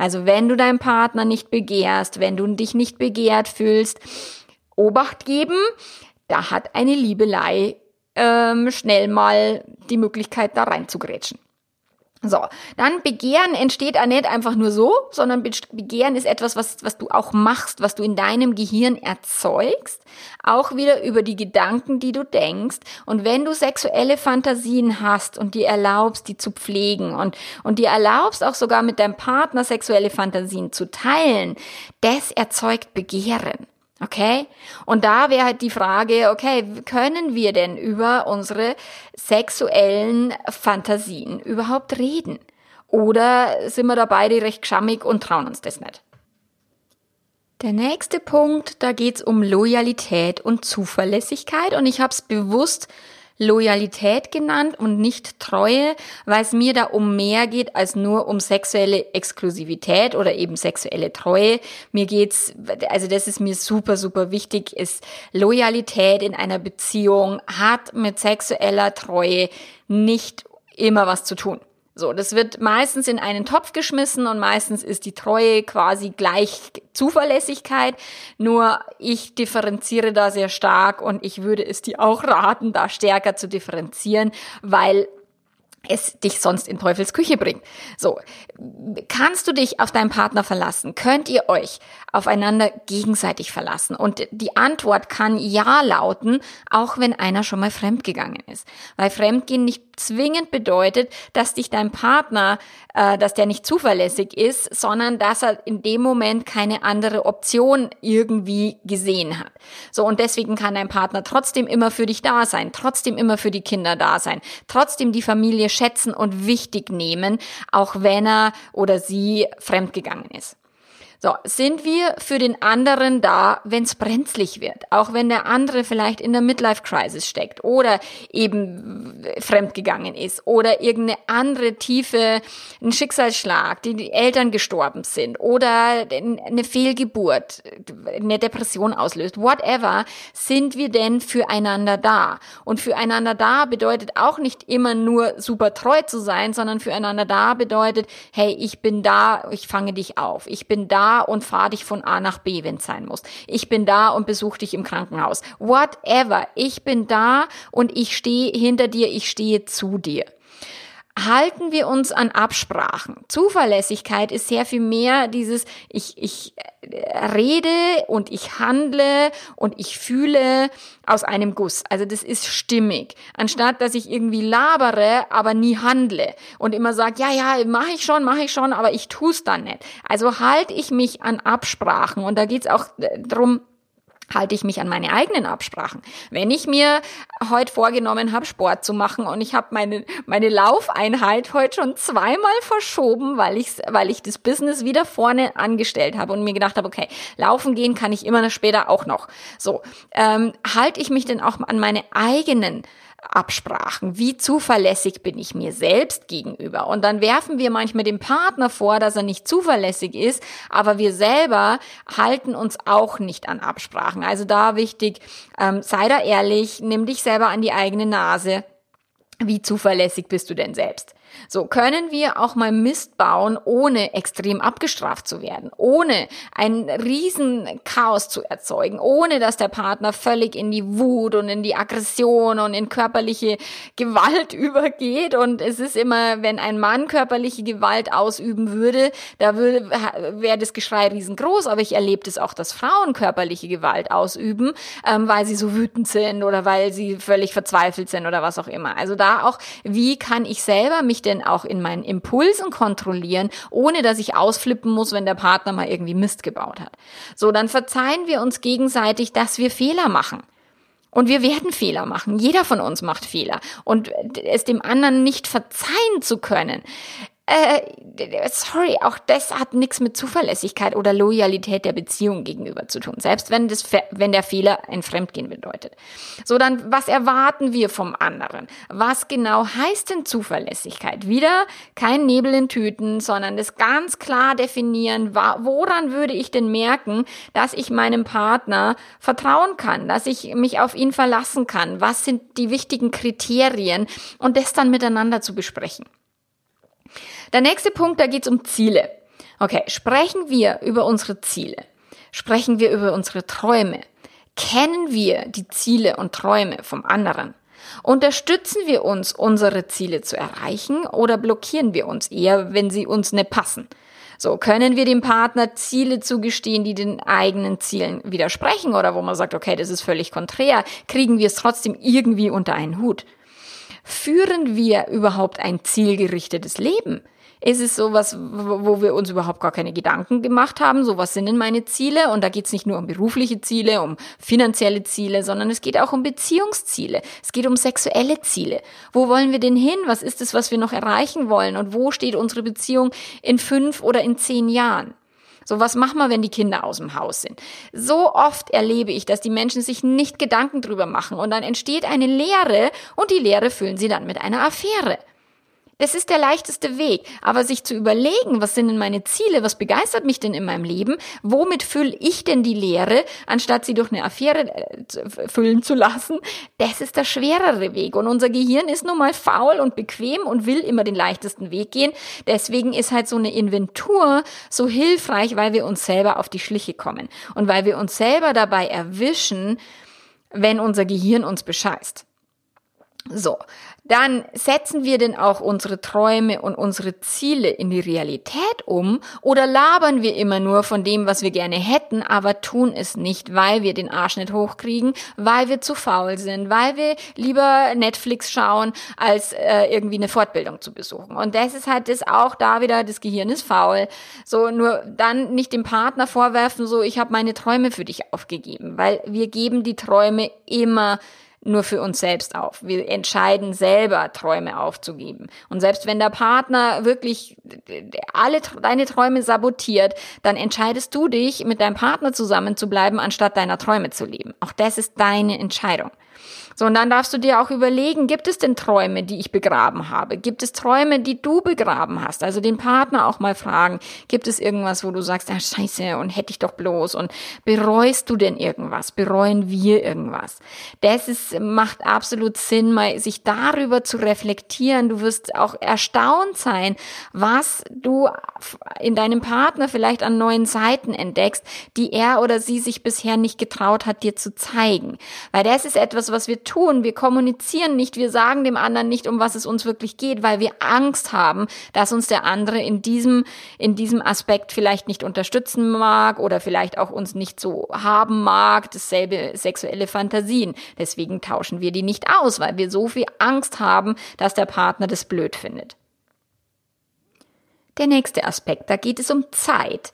Also wenn du deinen Partner nicht begehrst, wenn du dich nicht begehrt fühlst, Obacht geben, da hat eine Liebelei ähm, schnell mal die Möglichkeit, da reinzugrätschen. So, dann Begehren entsteht auch nicht einfach nur so, sondern Begehren ist etwas, was, was du auch machst, was du in deinem Gehirn erzeugst, auch wieder über die Gedanken, die du denkst. Und wenn du sexuelle Fantasien hast und dir erlaubst, die zu pflegen und, und dir erlaubst auch sogar mit deinem Partner sexuelle Fantasien zu teilen, das erzeugt Begehren. Okay? Und da wäre halt die Frage, okay, können wir denn über unsere sexuellen Fantasien überhaupt reden? Oder sind wir da beide recht geschammig und trauen uns das nicht? Der nächste Punkt, da geht's um Loyalität und Zuverlässigkeit und ich habe es bewusst Loyalität genannt und nicht Treue, weil es mir da um mehr geht als nur um sexuelle Exklusivität oder eben sexuelle Treue. Mir geht's, also das ist mir super, super wichtig, ist Loyalität in einer Beziehung hat mit sexueller Treue nicht immer was zu tun. So, das wird meistens in einen Topf geschmissen und meistens ist die Treue quasi gleich Zuverlässigkeit. Nur ich differenziere da sehr stark und ich würde es dir auch raten, da stärker zu differenzieren, weil es dich sonst in Teufels Küche bringt. So, kannst du dich auf deinen Partner verlassen? Könnt ihr euch aufeinander gegenseitig verlassen? Und die Antwort kann ja lauten, auch wenn einer schon mal fremdgegangen ist. Weil Fremdgehen nicht zwingend bedeutet, dass dich dein Partner, äh, dass der nicht zuverlässig ist, sondern dass er in dem Moment keine andere Option irgendwie gesehen hat. So, und deswegen kann dein Partner trotzdem immer für dich da sein, trotzdem immer für die Kinder da sein, trotzdem die Familie schätzen und wichtig nehmen, auch wenn er oder sie fremdgegangen ist. So, sind wir für den anderen da, wenn es brenzlig wird? Auch wenn der andere vielleicht in der Midlife-Crisis steckt oder eben fremdgegangen ist oder irgendeine andere tiefe, ein Schicksalsschlag, die, die Eltern gestorben sind oder eine Fehlgeburt, eine Depression auslöst, whatever, sind wir denn füreinander da? Und füreinander da bedeutet auch nicht immer nur super treu zu sein, sondern füreinander da bedeutet, hey, ich bin da, ich fange dich auf, ich bin da, und fahre dich von A nach B, wenn es sein muss. Ich bin da und besuche dich im Krankenhaus. Whatever. Ich bin da und ich stehe hinter dir, ich stehe zu dir halten wir uns an Absprachen. Zuverlässigkeit ist sehr viel mehr dieses, ich, ich äh, rede und ich handle und ich fühle aus einem Guss. Also das ist stimmig. Anstatt dass ich irgendwie labere, aber nie handle und immer sage, ja, ja, mache ich schon, mache ich schon, aber ich tue es dann nicht. Also halte ich mich an Absprachen und da geht's auch äh, drum halte ich mich an meine eigenen Absprachen. Wenn ich mir heute vorgenommen habe, Sport zu machen und ich habe meine, meine Laufeinheit heute schon zweimal verschoben, weil ich, weil ich das Business wieder vorne angestellt habe und mir gedacht habe, okay, laufen gehen kann ich immer später auch noch. So, ähm, halte ich mich denn auch an meine eigenen Absprachen. Wie zuverlässig bin ich mir selbst gegenüber? Und dann werfen wir manchmal dem Partner vor, dass er nicht zuverlässig ist, aber wir selber halten uns auch nicht an Absprachen. Also da wichtig, ähm, sei da ehrlich, nimm dich selber an die eigene Nase. Wie zuverlässig bist du denn selbst? So können wir auch mal Mist bauen, ohne extrem abgestraft zu werden, ohne ein riesen Chaos zu erzeugen, ohne dass der Partner völlig in die Wut und in die Aggression und in körperliche Gewalt <laughs> übergeht. Und es ist immer, wenn ein Mann körperliche Gewalt ausüben würde, da würde, wäre das Geschrei riesengroß. Aber ich erlebe das auch, dass Frauen körperliche Gewalt ausüben, ähm, weil sie so wütend sind oder weil sie völlig verzweifelt sind oder was auch immer. Also da auch, wie kann ich selber mich denn auch in meinen Impulsen kontrollieren, ohne dass ich ausflippen muss, wenn der Partner mal irgendwie Mist gebaut hat. So, dann verzeihen wir uns gegenseitig, dass wir Fehler machen. Und wir werden Fehler machen. Jeder von uns macht Fehler. Und es dem anderen nicht verzeihen zu können, äh, sorry, auch das hat nichts mit Zuverlässigkeit oder Loyalität der Beziehung gegenüber zu tun, selbst wenn, das, wenn der Fehler ein Fremdgehen bedeutet. So, dann, was erwarten wir vom anderen? Was genau heißt denn Zuverlässigkeit? Wieder kein Nebel in Tüten, sondern das ganz klar definieren, woran würde ich denn merken, dass ich meinem Partner vertrauen kann, dass ich mich auf ihn verlassen kann? Was sind die wichtigen Kriterien? Und das dann miteinander zu besprechen. Der nächste Punkt, da geht es um Ziele. Okay, sprechen wir über unsere Ziele. Sprechen wir über unsere Träume. Kennen wir die Ziele und Träume vom anderen? Unterstützen wir uns, unsere Ziele zu erreichen oder blockieren wir uns eher, wenn sie uns nicht passen? So, können wir dem Partner Ziele zugestehen, die den eigenen Zielen widersprechen oder wo man sagt, okay, das ist völlig konträr, kriegen wir es trotzdem irgendwie unter einen Hut? Führen wir überhaupt ein zielgerichtetes Leben? Ist es sowas, wo wir uns überhaupt gar keine Gedanken gemacht haben, so was sind denn meine Ziele? Und da geht es nicht nur um berufliche Ziele, um finanzielle Ziele, sondern es geht auch um Beziehungsziele. Es geht um sexuelle Ziele. Wo wollen wir denn hin? Was ist es, was wir noch erreichen wollen? Und wo steht unsere Beziehung in fünf oder in zehn Jahren? So, was machen wir, wenn die Kinder aus dem Haus sind? So oft erlebe ich, dass die Menschen sich nicht Gedanken drüber machen und dann entsteht eine Leere und die Leere füllen sie dann mit einer Affäre. Das ist der leichteste Weg. Aber sich zu überlegen, was sind denn meine Ziele, was begeistert mich denn in meinem Leben, womit fülle ich denn die Leere, anstatt sie durch eine Affäre äh, füllen zu lassen, das ist der schwerere Weg. Und unser Gehirn ist nun mal faul und bequem und will immer den leichtesten Weg gehen. Deswegen ist halt so eine Inventur so hilfreich, weil wir uns selber auf die Schliche kommen und weil wir uns selber dabei erwischen, wenn unser Gehirn uns bescheißt. So, dann setzen wir denn auch unsere Träume und unsere Ziele in die Realität um oder labern wir immer nur von dem, was wir gerne hätten, aber tun es nicht, weil wir den Arsch nicht hochkriegen, weil wir zu faul sind, weil wir lieber Netflix schauen, als äh, irgendwie eine Fortbildung zu besuchen. Und das ist halt das auch da wieder, das Gehirn ist faul. So, nur dann nicht dem Partner vorwerfen, so, ich habe meine Träume für dich aufgegeben, weil wir geben die Träume immer nur für uns selbst auf. Wir entscheiden selber, Träume aufzugeben. Und selbst wenn der Partner wirklich alle deine Träume sabotiert, dann entscheidest du dich, mit deinem Partner zusammen zu bleiben, anstatt deiner Träume zu leben. Auch das ist deine Entscheidung. So, und dann darfst du dir auch überlegen, gibt es denn Träume, die ich begraben habe? Gibt es Träume, die du begraben hast? Also den Partner auch mal fragen, gibt es irgendwas, wo du sagst, ah, scheiße, und hätte ich doch bloß, und bereust du denn irgendwas? Bereuen wir irgendwas? Das ist, macht absolut Sinn, mal sich darüber zu reflektieren. Du wirst auch erstaunt sein, was du in deinem Partner vielleicht an neuen Seiten entdeckst, die er oder sie sich bisher nicht getraut hat, dir zu zeigen. Weil das ist etwas, was wir tun. Wir kommunizieren nicht, wir sagen dem anderen nicht, um was es uns wirklich geht, weil wir Angst haben, dass uns der andere in diesem, in diesem Aspekt vielleicht nicht unterstützen mag oder vielleicht auch uns nicht so haben mag, dasselbe sexuelle Fantasien. Deswegen tauschen wir die nicht aus, weil wir so viel Angst haben, dass der Partner das blöd findet. Der nächste Aspekt, da geht es um Zeit.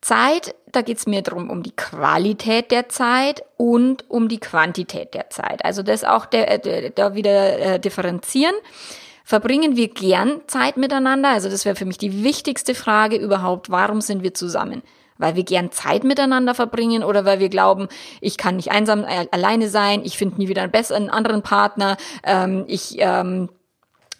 Zeit, da geht es mir darum, um die Qualität der Zeit und um die Quantität der Zeit. Also das auch der, der, da wieder äh, differenzieren. Verbringen wir gern Zeit miteinander? Also das wäre für mich die wichtigste Frage überhaupt. Warum sind wir zusammen? Weil wir gern Zeit miteinander verbringen oder weil wir glauben, ich kann nicht einsam äh, alleine sein, ich finde nie wieder einen besseren anderen Partner, ähm, ich ähm,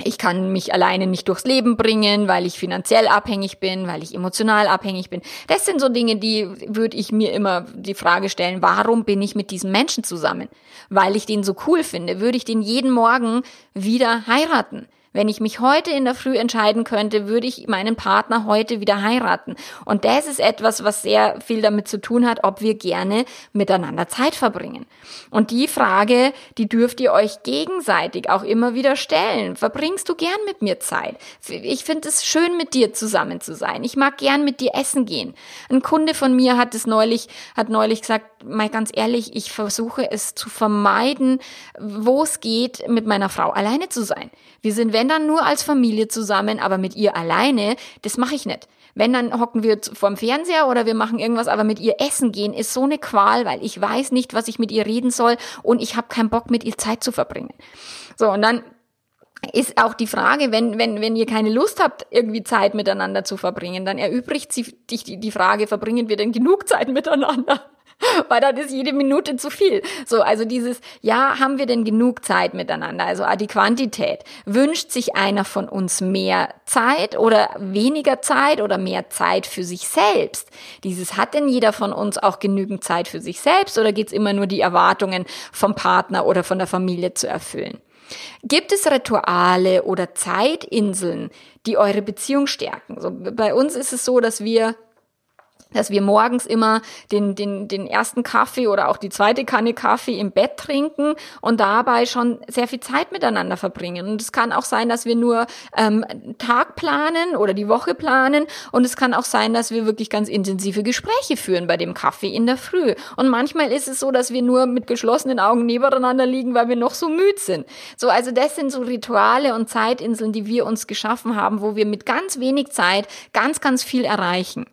ich kann mich alleine nicht durchs Leben bringen, weil ich finanziell abhängig bin, weil ich emotional abhängig bin. Das sind so Dinge, die würde ich mir immer die Frage stellen, warum bin ich mit diesem Menschen zusammen? Weil ich den so cool finde, würde ich den jeden Morgen wieder heiraten? Wenn ich mich heute in der Früh entscheiden könnte, würde ich meinen Partner heute wieder heiraten. Und das ist etwas, was sehr viel damit zu tun hat, ob wir gerne miteinander Zeit verbringen. Und die Frage, die dürft ihr euch gegenseitig auch immer wieder stellen. Verbringst du gern mit mir Zeit? Ich finde es schön, mit dir zusammen zu sein. Ich mag gern mit dir essen gehen. Ein Kunde von mir hat es neulich, hat neulich gesagt, mal ganz ehrlich, ich versuche es zu vermeiden, wo es geht, mit meiner Frau alleine zu sein. Wir sind, wenn dann, nur als Familie zusammen, aber mit ihr alleine, das mache ich nicht. Wenn, dann hocken wir vorm Fernseher oder wir machen irgendwas, aber mit ihr essen gehen ist so eine Qual, weil ich weiß nicht, was ich mit ihr reden soll und ich habe keinen Bock, mit ihr Zeit zu verbringen. So, und dann ist auch die Frage, wenn, wenn, wenn ihr keine Lust habt, irgendwie Zeit miteinander zu verbringen, dann erübrigt sich die, die Frage, verbringen wir denn genug Zeit miteinander? <laughs> weil dann ist jede Minute zu viel. So, also dieses, ja, haben wir denn genug Zeit miteinander? Also die Quantität. Wünscht sich einer von uns mehr Zeit oder weniger Zeit oder mehr Zeit für sich selbst? Dieses, hat denn jeder von uns auch genügend Zeit für sich selbst oder geht's immer nur die Erwartungen vom Partner oder von der Familie zu erfüllen? Gibt es Rituale oder Zeitinseln, die eure Beziehung stärken? So, bei uns ist es so, dass wir dass wir morgens immer den, den, den ersten Kaffee oder auch die zweite Kanne Kaffee im Bett trinken und dabei schon sehr viel Zeit miteinander verbringen. Und es kann auch sein, dass wir nur ähm, Tag planen oder die Woche planen und es kann auch sein, dass wir wirklich ganz intensive Gespräche führen bei dem Kaffee in der Früh. Und manchmal ist es so, dass wir nur mit geschlossenen Augen nebeneinander liegen, weil wir noch so müde sind. So, also das sind so Rituale und Zeitinseln, die wir uns geschaffen haben, wo wir mit ganz wenig Zeit ganz, ganz viel erreichen.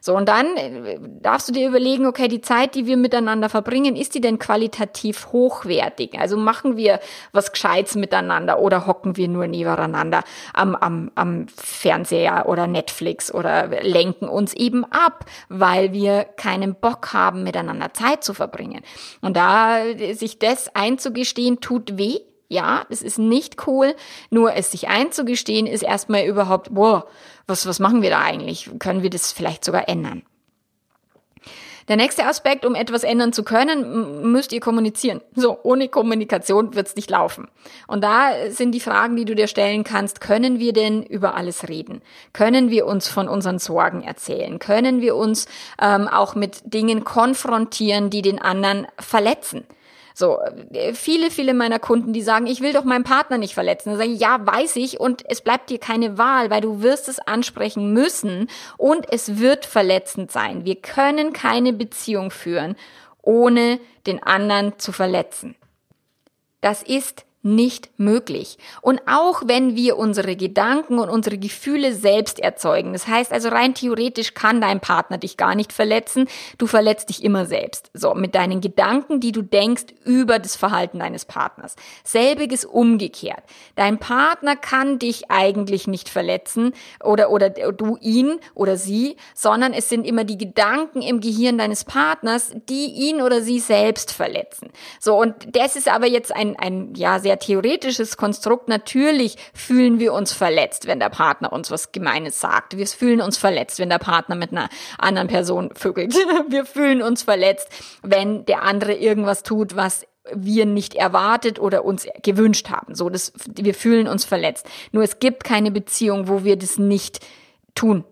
So, und dann äh, darfst du dir überlegen, okay, die Zeit, die wir miteinander verbringen, ist die denn qualitativ hochwertig? Also machen wir was Gescheites miteinander oder hocken wir nur nebeneinander am, am, am Fernseher oder Netflix oder lenken uns eben ab, weil wir keinen Bock haben, miteinander Zeit zu verbringen. Und da äh, sich das einzugestehen, tut weh, ja, es ist nicht cool, nur es sich einzugestehen, ist erstmal überhaupt, boah, was, was machen wir da eigentlich? Können wir das vielleicht sogar ändern? Der nächste Aspekt, um etwas ändern zu können, müsst ihr kommunizieren. So, ohne Kommunikation wird's nicht laufen. Und da sind die Fragen, die du dir stellen kannst, können wir denn über alles reden? Können wir uns von unseren Sorgen erzählen? Können wir uns ähm, auch mit Dingen konfrontieren, die den anderen verletzen? So, äh, viele, viele meiner Kunden, die sagen, ich will doch meinen Partner nicht verletzen. Sage ich, ja, weiß ich und es bleibt dir keine Wahl, weil du wirst es ansprechen müssen und es wird verletzend sein. Wir können keine Beziehung führen, ohne den anderen zu verletzen. Das ist nicht möglich. Und auch wenn wir unsere Gedanken und unsere Gefühle selbst erzeugen, das heißt also rein theoretisch kann dein Partner dich gar nicht verletzen, du verletzt dich immer selbst. So, mit deinen Gedanken, die du denkst über das Verhalten deines Partners. Selbiges umgekehrt. Dein Partner kann dich eigentlich nicht verletzen oder, oder du ihn oder sie, sondern es sind immer die Gedanken im Gehirn deines Partners, die ihn oder sie selbst verletzen. So, und das ist aber jetzt ein, ein, ja, sehr sehr theoretisches Konstrukt. Natürlich fühlen wir uns verletzt, wenn der Partner uns was Gemeines sagt. Wir fühlen uns verletzt, wenn der Partner mit einer anderen Person vögelt. <laughs> Wir fühlen uns verletzt, wenn der andere irgendwas tut, was wir nicht erwartet oder uns gewünscht haben. So, das, wir fühlen uns verletzt. Nur es gibt keine Beziehung, wo wir das nicht tun.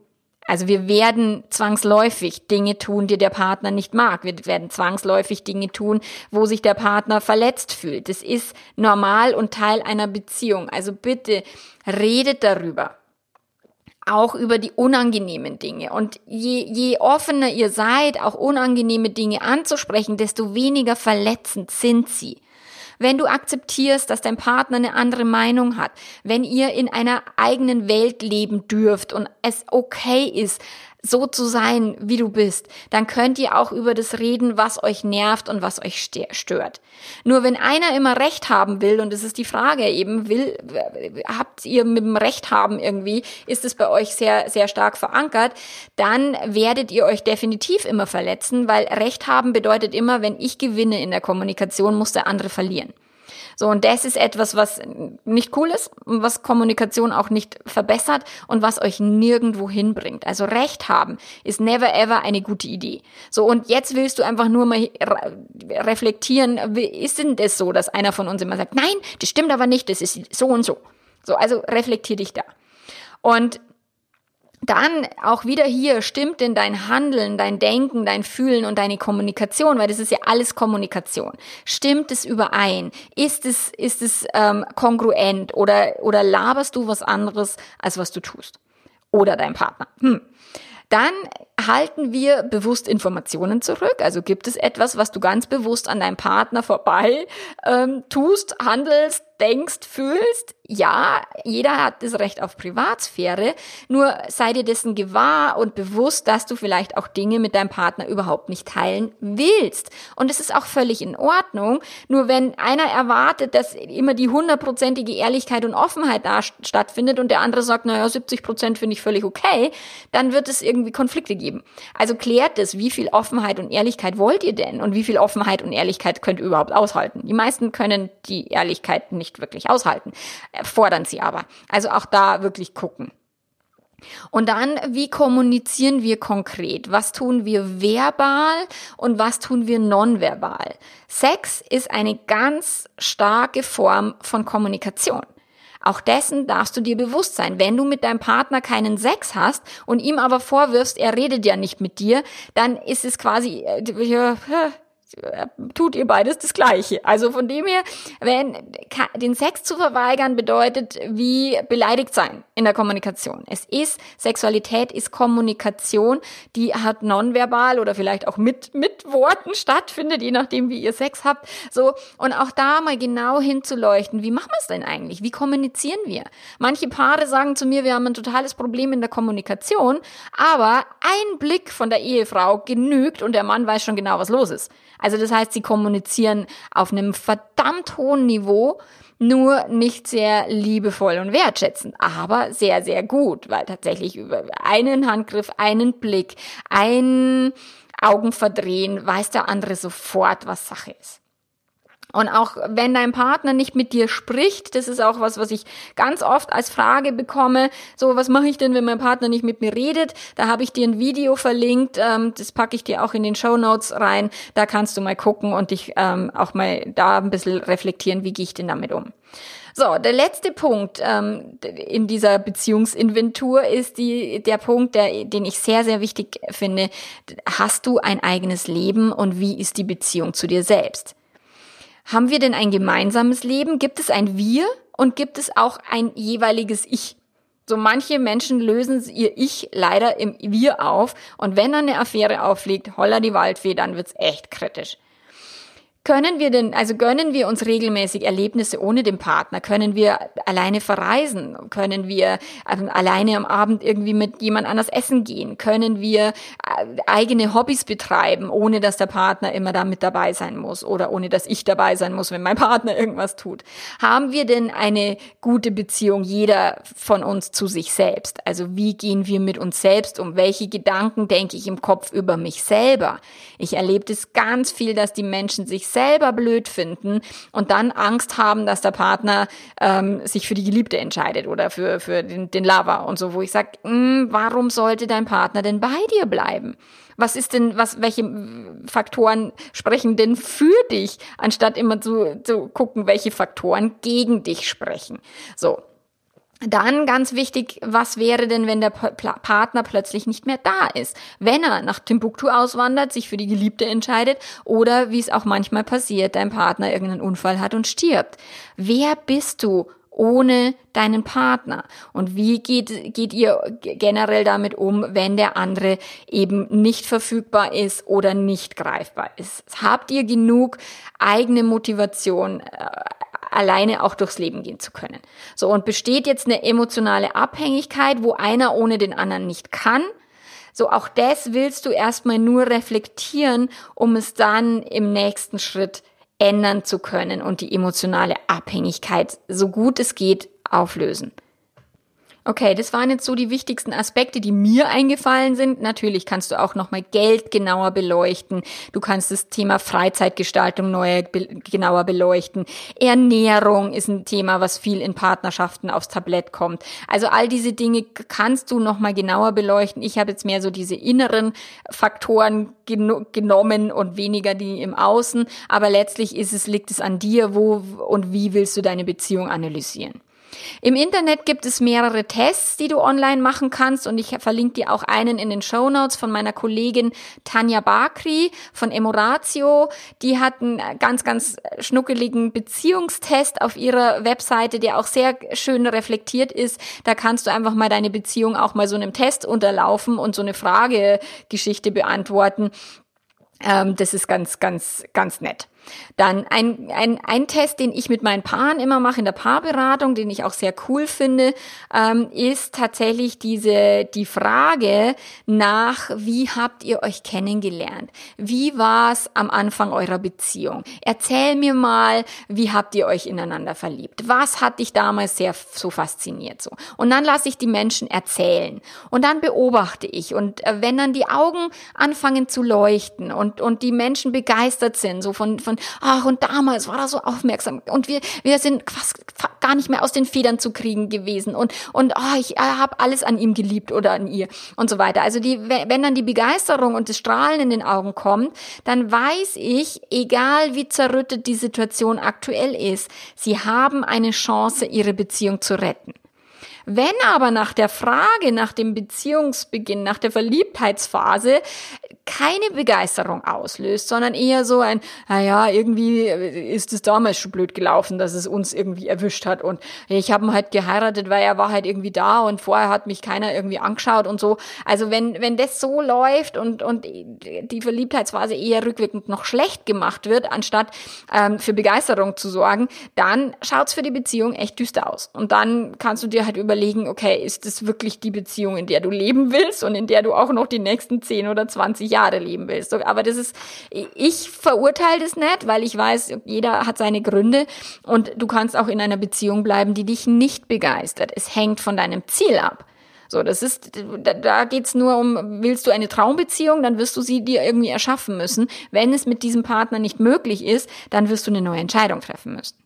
Also wir werden zwangsläufig Dinge tun, die der Partner nicht mag. Wir werden zwangsläufig Dinge tun, wo sich der Partner verletzt fühlt. Das ist normal und Teil einer Beziehung. Also bitte redet darüber. Auch über die unangenehmen Dinge. Und je, je offener ihr seid, auch unangenehme Dinge anzusprechen, desto weniger verletzend sind sie wenn du akzeptierst, dass dein Partner eine andere Meinung hat, wenn ihr in einer eigenen Welt leben dürft und es okay ist, so zu sein, wie du bist, dann könnt ihr auch über das reden, was euch nervt und was euch stört. Nur wenn einer immer Recht haben will, und das ist die Frage eben, will, habt ihr mit dem Recht haben irgendwie, ist es bei euch sehr, sehr stark verankert, dann werdet ihr euch definitiv immer verletzen, weil Recht haben bedeutet immer, wenn ich gewinne in der Kommunikation, muss der andere verlieren. So, und das ist etwas, was nicht cool ist, was Kommunikation auch nicht verbessert und was euch nirgendwo hinbringt. Also Recht haben ist never ever eine gute Idee. So, und jetzt willst du einfach nur mal reflektieren, ist denn das so, dass einer von uns immer sagt, nein, das stimmt aber nicht, das ist so und so. So, also reflektier dich da. Und dann auch wieder hier, stimmt denn dein Handeln, dein Denken, dein Fühlen und deine Kommunikation, weil das ist ja alles Kommunikation. Stimmt es überein? Ist es, ist es ähm, kongruent oder, oder laberst du was anderes, als was du tust? Oder dein Partner? Hm. Dann halten wir bewusst Informationen zurück. Also gibt es etwas, was du ganz bewusst an deinem Partner vorbei ähm, tust, handelst, denkst, fühlst, ja, jeder hat das Recht auf Privatsphäre, nur sei dir dessen gewahr und bewusst, dass du vielleicht auch Dinge mit deinem Partner überhaupt nicht teilen willst. Und es ist auch völlig in Ordnung, nur wenn einer erwartet, dass immer die hundertprozentige Ehrlichkeit und Offenheit da stattfindet und der andere sagt, naja, 70 Prozent finde ich völlig okay, dann wird es irgendwie Konflikte geben. Also klärt es, wie viel Offenheit und Ehrlichkeit wollt ihr denn und wie viel Offenheit und Ehrlichkeit könnt ihr überhaupt aushalten. Die meisten können die Ehrlichkeit nicht nicht wirklich aushalten, fordern sie aber. Also auch da wirklich gucken. Und dann, wie kommunizieren wir konkret? Was tun wir verbal und was tun wir nonverbal? Sex ist eine ganz starke Form von Kommunikation. Auch dessen darfst du dir bewusst sein. Wenn du mit deinem Partner keinen Sex hast und ihm aber vorwirfst, er redet ja nicht mit dir, dann ist es quasi, äh, tut ihr beides das Gleiche. Also von dem her, wenn den Sex zu verweigern bedeutet wie beleidigt sein in der Kommunikation. Es ist Sexualität ist Kommunikation, die hat nonverbal oder vielleicht auch mit mit Worten stattfindet, je nachdem wie ihr Sex habt. So und auch da mal genau hinzuleuchten, wie machen wir es denn eigentlich? Wie kommunizieren wir? Manche Paare sagen zu mir, wir haben ein totales Problem in der Kommunikation, aber ein Blick von der Ehefrau genügt und der Mann weiß schon genau, was los ist. Also das heißt, sie kommunizieren auf einem verdammt hohen Niveau, nur nicht sehr liebevoll und wertschätzend, aber sehr, sehr gut, weil tatsächlich über einen Handgriff, einen Blick, ein Augenverdrehen weiß der andere sofort, was Sache ist. Und auch wenn dein Partner nicht mit dir spricht, das ist auch was, was ich ganz oft als Frage bekomme. So, was mache ich denn, wenn mein Partner nicht mit mir redet? Da habe ich dir ein Video verlinkt, ähm, das packe ich dir auch in den Show Notes rein. Da kannst du mal gucken und dich ähm, auch mal da ein bisschen reflektieren, wie gehe ich denn damit um. So, der letzte Punkt ähm, in dieser Beziehungsinventur ist die, der Punkt, der, den ich sehr, sehr wichtig finde. Hast du ein eigenes Leben und wie ist die Beziehung zu dir selbst? Haben wir denn ein gemeinsames Leben? Gibt es ein Wir und gibt es auch ein jeweiliges Ich? So manche Menschen lösen ihr Ich leider im Wir auf und wenn dann eine Affäre aufliegt, holla die Waldfee, dann wird's echt kritisch. Können wir denn, also gönnen wir uns regelmäßig Erlebnisse ohne den Partner? Können wir alleine verreisen? Können wir ähm, alleine am Abend irgendwie mit jemand anders essen gehen? Können wir äh, eigene Hobbys betreiben, ohne dass der Partner immer da mit dabei sein muss oder ohne dass ich dabei sein muss, wenn mein Partner <laughs> irgendwas tut? Haben wir denn eine gute Beziehung, jeder von uns zu sich selbst? Also wie gehen wir mit uns selbst um? Welche Gedanken denke ich im Kopf über mich selber? Ich erlebe das ganz viel, dass die Menschen sich selber blöd finden und dann Angst haben, dass der Partner ähm, sich für die Geliebte entscheidet oder für, für den, den Lover und so, wo ich sage, hm, warum sollte dein Partner denn bei dir bleiben? Was ist denn, was, welche Faktoren sprechen denn für dich, anstatt immer zu, zu gucken, welche Faktoren gegen dich sprechen? So. Dann ganz wichtig, was wäre denn, wenn der Partner plötzlich nicht mehr da ist? Wenn er nach Timbuktu auswandert, sich für die Geliebte entscheidet oder wie es auch manchmal passiert, dein Partner irgendeinen Unfall hat und stirbt. Wer bist du ohne deinen Partner? Und wie geht, geht ihr generell damit um, wenn der andere eben nicht verfügbar ist oder nicht greifbar ist? Habt ihr genug eigene Motivation? Äh, alleine auch durchs Leben gehen zu können. So, und besteht jetzt eine emotionale Abhängigkeit, wo einer ohne den anderen nicht kann, so, auch das willst du erstmal nur reflektieren, um es dann im nächsten Schritt ändern zu können und die emotionale Abhängigkeit so gut es geht auflösen. Okay, das waren jetzt so die wichtigsten Aspekte, die mir eingefallen sind. Natürlich kannst du auch nochmal Geld genauer beleuchten. Du kannst das Thema Freizeitgestaltung neu be genauer beleuchten. Ernährung ist ein Thema, was viel in Partnerschaften aufs Tablett kommt. Also all diese Dinge kannst du nochmal genauer beleuchten. Ich habe jetzt mehr so diese inneren Faktoren gen genommen und weniger die im Außen. Aber letztlich ist es, liegt es an dir, wo und wie willst du deine Beziehung analysieren. Im Internet gibt es mehrere Tests, die du online machen kannst und ich verlinke dir auch einen in den Show Notes von meiner Kollegin Tanja Bakri von Emoratio. Die hat einen ganz, ganz schnuckeligen Beziehungstest auf ihrer Webseite, der auch sehr schön reflektiert ist. Da kannst du einfach mal deine Beziehung auch mal so einem Test unterlaufen und so eine Fragegeschichte beantworten. Ähm, das ist ganz, ganz, ganz nett. Dann ein, ein, ein Test, den ich mit meinen Paaren immer mache in der Paarberatung, den ich auch sehr cool finde, ähm, ist tatsächlich diese die Frage nach, wie habt ihr euch kennengelernt? Wie war es am Anfang eurer Beziehung? Erzähl mir mal, wie habt ihr euch ineinander verliebt? Was hat dich damals sehr so fasziniert so? Und dann lasse ich die Menschen erzählen und dann beobachte ich und äh, wenn dann die Augen anfangen zu leuchten und und die Menschen begeistert sind so von von ach, und damals war er so aufmerksam und wir, wir sind fast gar nicht mehr aus den Federn zu kriegen gewesen und, und oh, ich äh, habe alles an ihm geliebt oder an ihr und so weiter. Also die, wenn dann die Begeisterung und das Strahlen in den Augen kommt, dann weiß ich, egal wie zerrüttet die Situation aktuell ist, sie haben eine Chance, ihre Beziehung zu retten. Wenn aber nach der Frage, nach dem Beziehungsbeginn, nach der Verliebtheitsphase keine Begeisterung auslöst, sondern eher so ein, naja, irgendwie ist es damals schon blöd gelaufen, dass es uns irgendwie erwischt hat und ich habe ihn halt geheiratet, weil er war halt irgendwie da und vorher hat mich keiner irgendwie angeschaut und so. Also wenn, wenn das so läuft und, und die Verliebtheitsphase eher rückwirkend noch schlecht gemacht wird, anstatt ähm, für Begeisterung zu sorgen, dann schaut's für die Beziehung echt düster aus. Und dann kannst du dir halt überlegen, okay, ist das wirklich die Beziehung, in der du leben willst und in der du auch noch die nächsten 10 oder 20 Jahre leben willst. Aber das ist, ich verurteile das nicht, weil ich weiß, jeder hat seine Gründe und du kannst auch in einer Beziehung bleiben, die dich nicht begeistert. Es hängt von deinem Ziel ab. So, das ist, da, da geht's nur um, willst du eine Traumbeziehung, dann wirst du sie dir irgendwie erschaffen müssen. Wenn es mit diesem Partner nicht möglich ist, dann wirst du eine neue Entscheidung treffen müssen.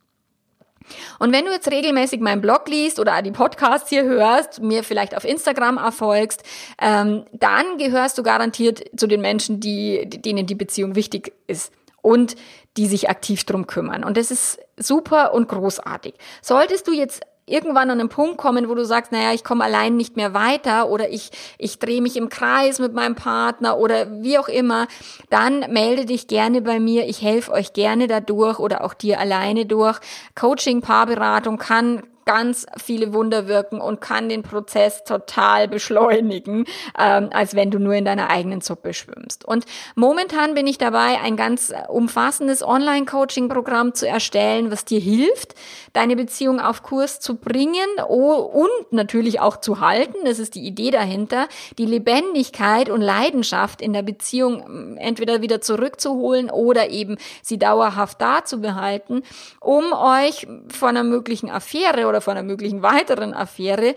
Und wenn du jetzt regelmäßig meinen Blog liest oder die Podcasts hier hörst, mir vielleicht auf Instagram erfolgst, ähm, dann gehörst du garantiert zu den Menschen, die, denen die Beziehung wichtig ist und die sich aktiv drum kümmern. Und das ist super und großartig. Solltest du jetzt irgendwann an einen Punkt kommen, wo du sagst, naja, ich komme allein nicht mehr weiter oder ich, ich drehe mich im Kreis mit meinem Partner oder wie auch immer, dann melde dich gerne bei mir. Ich helfe euch gerne dadurch oder auch dir alleine durch. Coaching, Paarberatung kann ganz viele Wunder wirken und kann den Prozess total beschleunigen, ähm, als wenn du nur in deiner eigenen Suppe schwimmst. Und momentan bin ich dabei, ein ganz umfassendes Online-Coaching-Programm zu erstellen, was dir hilft, deine Beziehung auf Kurs zu bringen und natürlich auch zu halten. Das ist die Idee dahinter, die Lebendigkeit und Leidenschaft in der Beziehung ähm, entweder wieder zurückzuholen oder eben sie dauerhaft da zu behalten, um euch von einer möglichen Affäre oder von einer möglichen weiteren Affäre.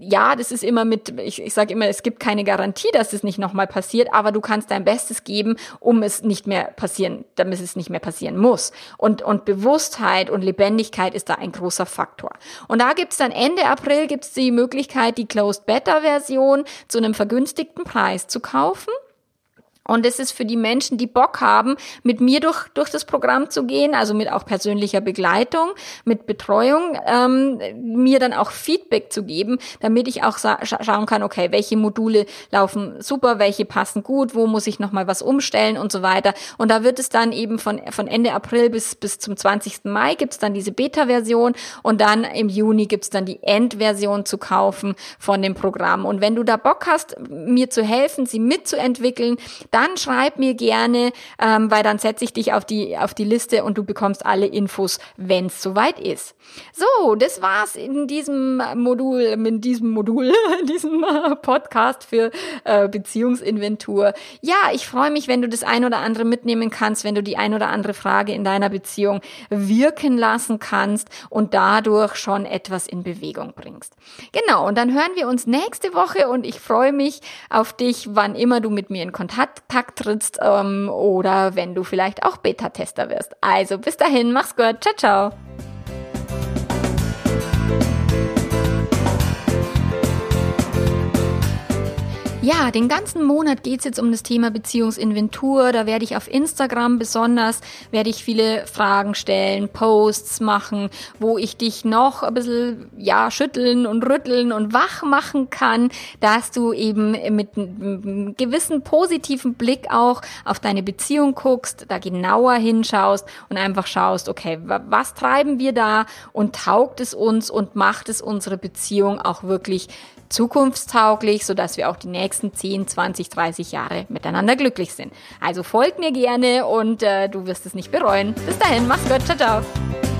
Ja, das ist immer mit, ich, ich sage immer, es gibt keine Garantie, dass es nicht nochmal passiert, aber du kannst dein Bestes geben, um es nicht mehr passieren, damit es nicht mehr passieren muss. Und, und Bewusstheit und Lebendigkeit ist da ein großer Faktor. Und da gibt's dann Ende April gibt's die Möglichkeit, die Closed Beta Version zu einem vergünstigten Preis zu kaufen. Und es ist für die Menschen, die Bock haben, mit mir durch, durch das Programm zu gehen, also mit auch persönlicher Begleitung, mit Betreuung, ähm, mir dann auch Feedback zu geben, damit ich auch scha schauen kann, okay, welche Module laufen super, welche passen gut, wo muss ich nochmal was umstellen und so weiter. Und da wird es dann eben von, von Ende April bis, bis zum 20. Mai gibt's dann diese Beta-Version und dann im Juni gibt's dann die Endversion zu kaufen von dem Programm. Und wenn du da Bock hast, mir zu helfen, sie mitzuentwickeln, dann schreib mir gerne, ähm, weil dann setze ich dich auf die, auf die Liste und du bekommst alle Infos, wenn es soweit ist. So, das war's in diesem Modul, in diesem Modul, <laughs> in diesem Podcast für äh, Beziehungsinventur. Ja, ich freue mich, wenn du das ein oder andere mitnehmen kannst, wenn du die ein oder andere Frage in deiner Beziehung wirken lassen kannst und dadurch schon etwas in Bewegung bringst. Genau, und dann hören wir uns nächste Woche und ich freue mich auf dich, wann immer du mit mir in Kontakt Kontakt trittst ähm, oder wenn du vielleicht auch Beta-Tester wirst. Also bis dahin, mach's gut. Ciao, ciao. Ja, den ganzen Monat geht's jetzt um das Thema Beziehungsinventur. Da werde ich auf Instagram besonders, werde ich viele Fragen stellen, Posts machen, wo ich dich noch ein bisschen, ja, schütteln und rütteln und wach machen kann, dass du eben mit einem gewissen positiven Blick auch auf deine Beziehung guckst, da genauer hinschaust und einfach schaust, okay, was treiben wir da und taugt es uns und macht es unsere Beziehung auch wirklich zukunftstauglich, sodass wir auch die nächsten 10, 20, 30 Jahre miteinander glücklich sind. Also folg mir gerne und äh, du wirst es nicht bereuen. Bis dahin, mach's gut, ciao, ciao.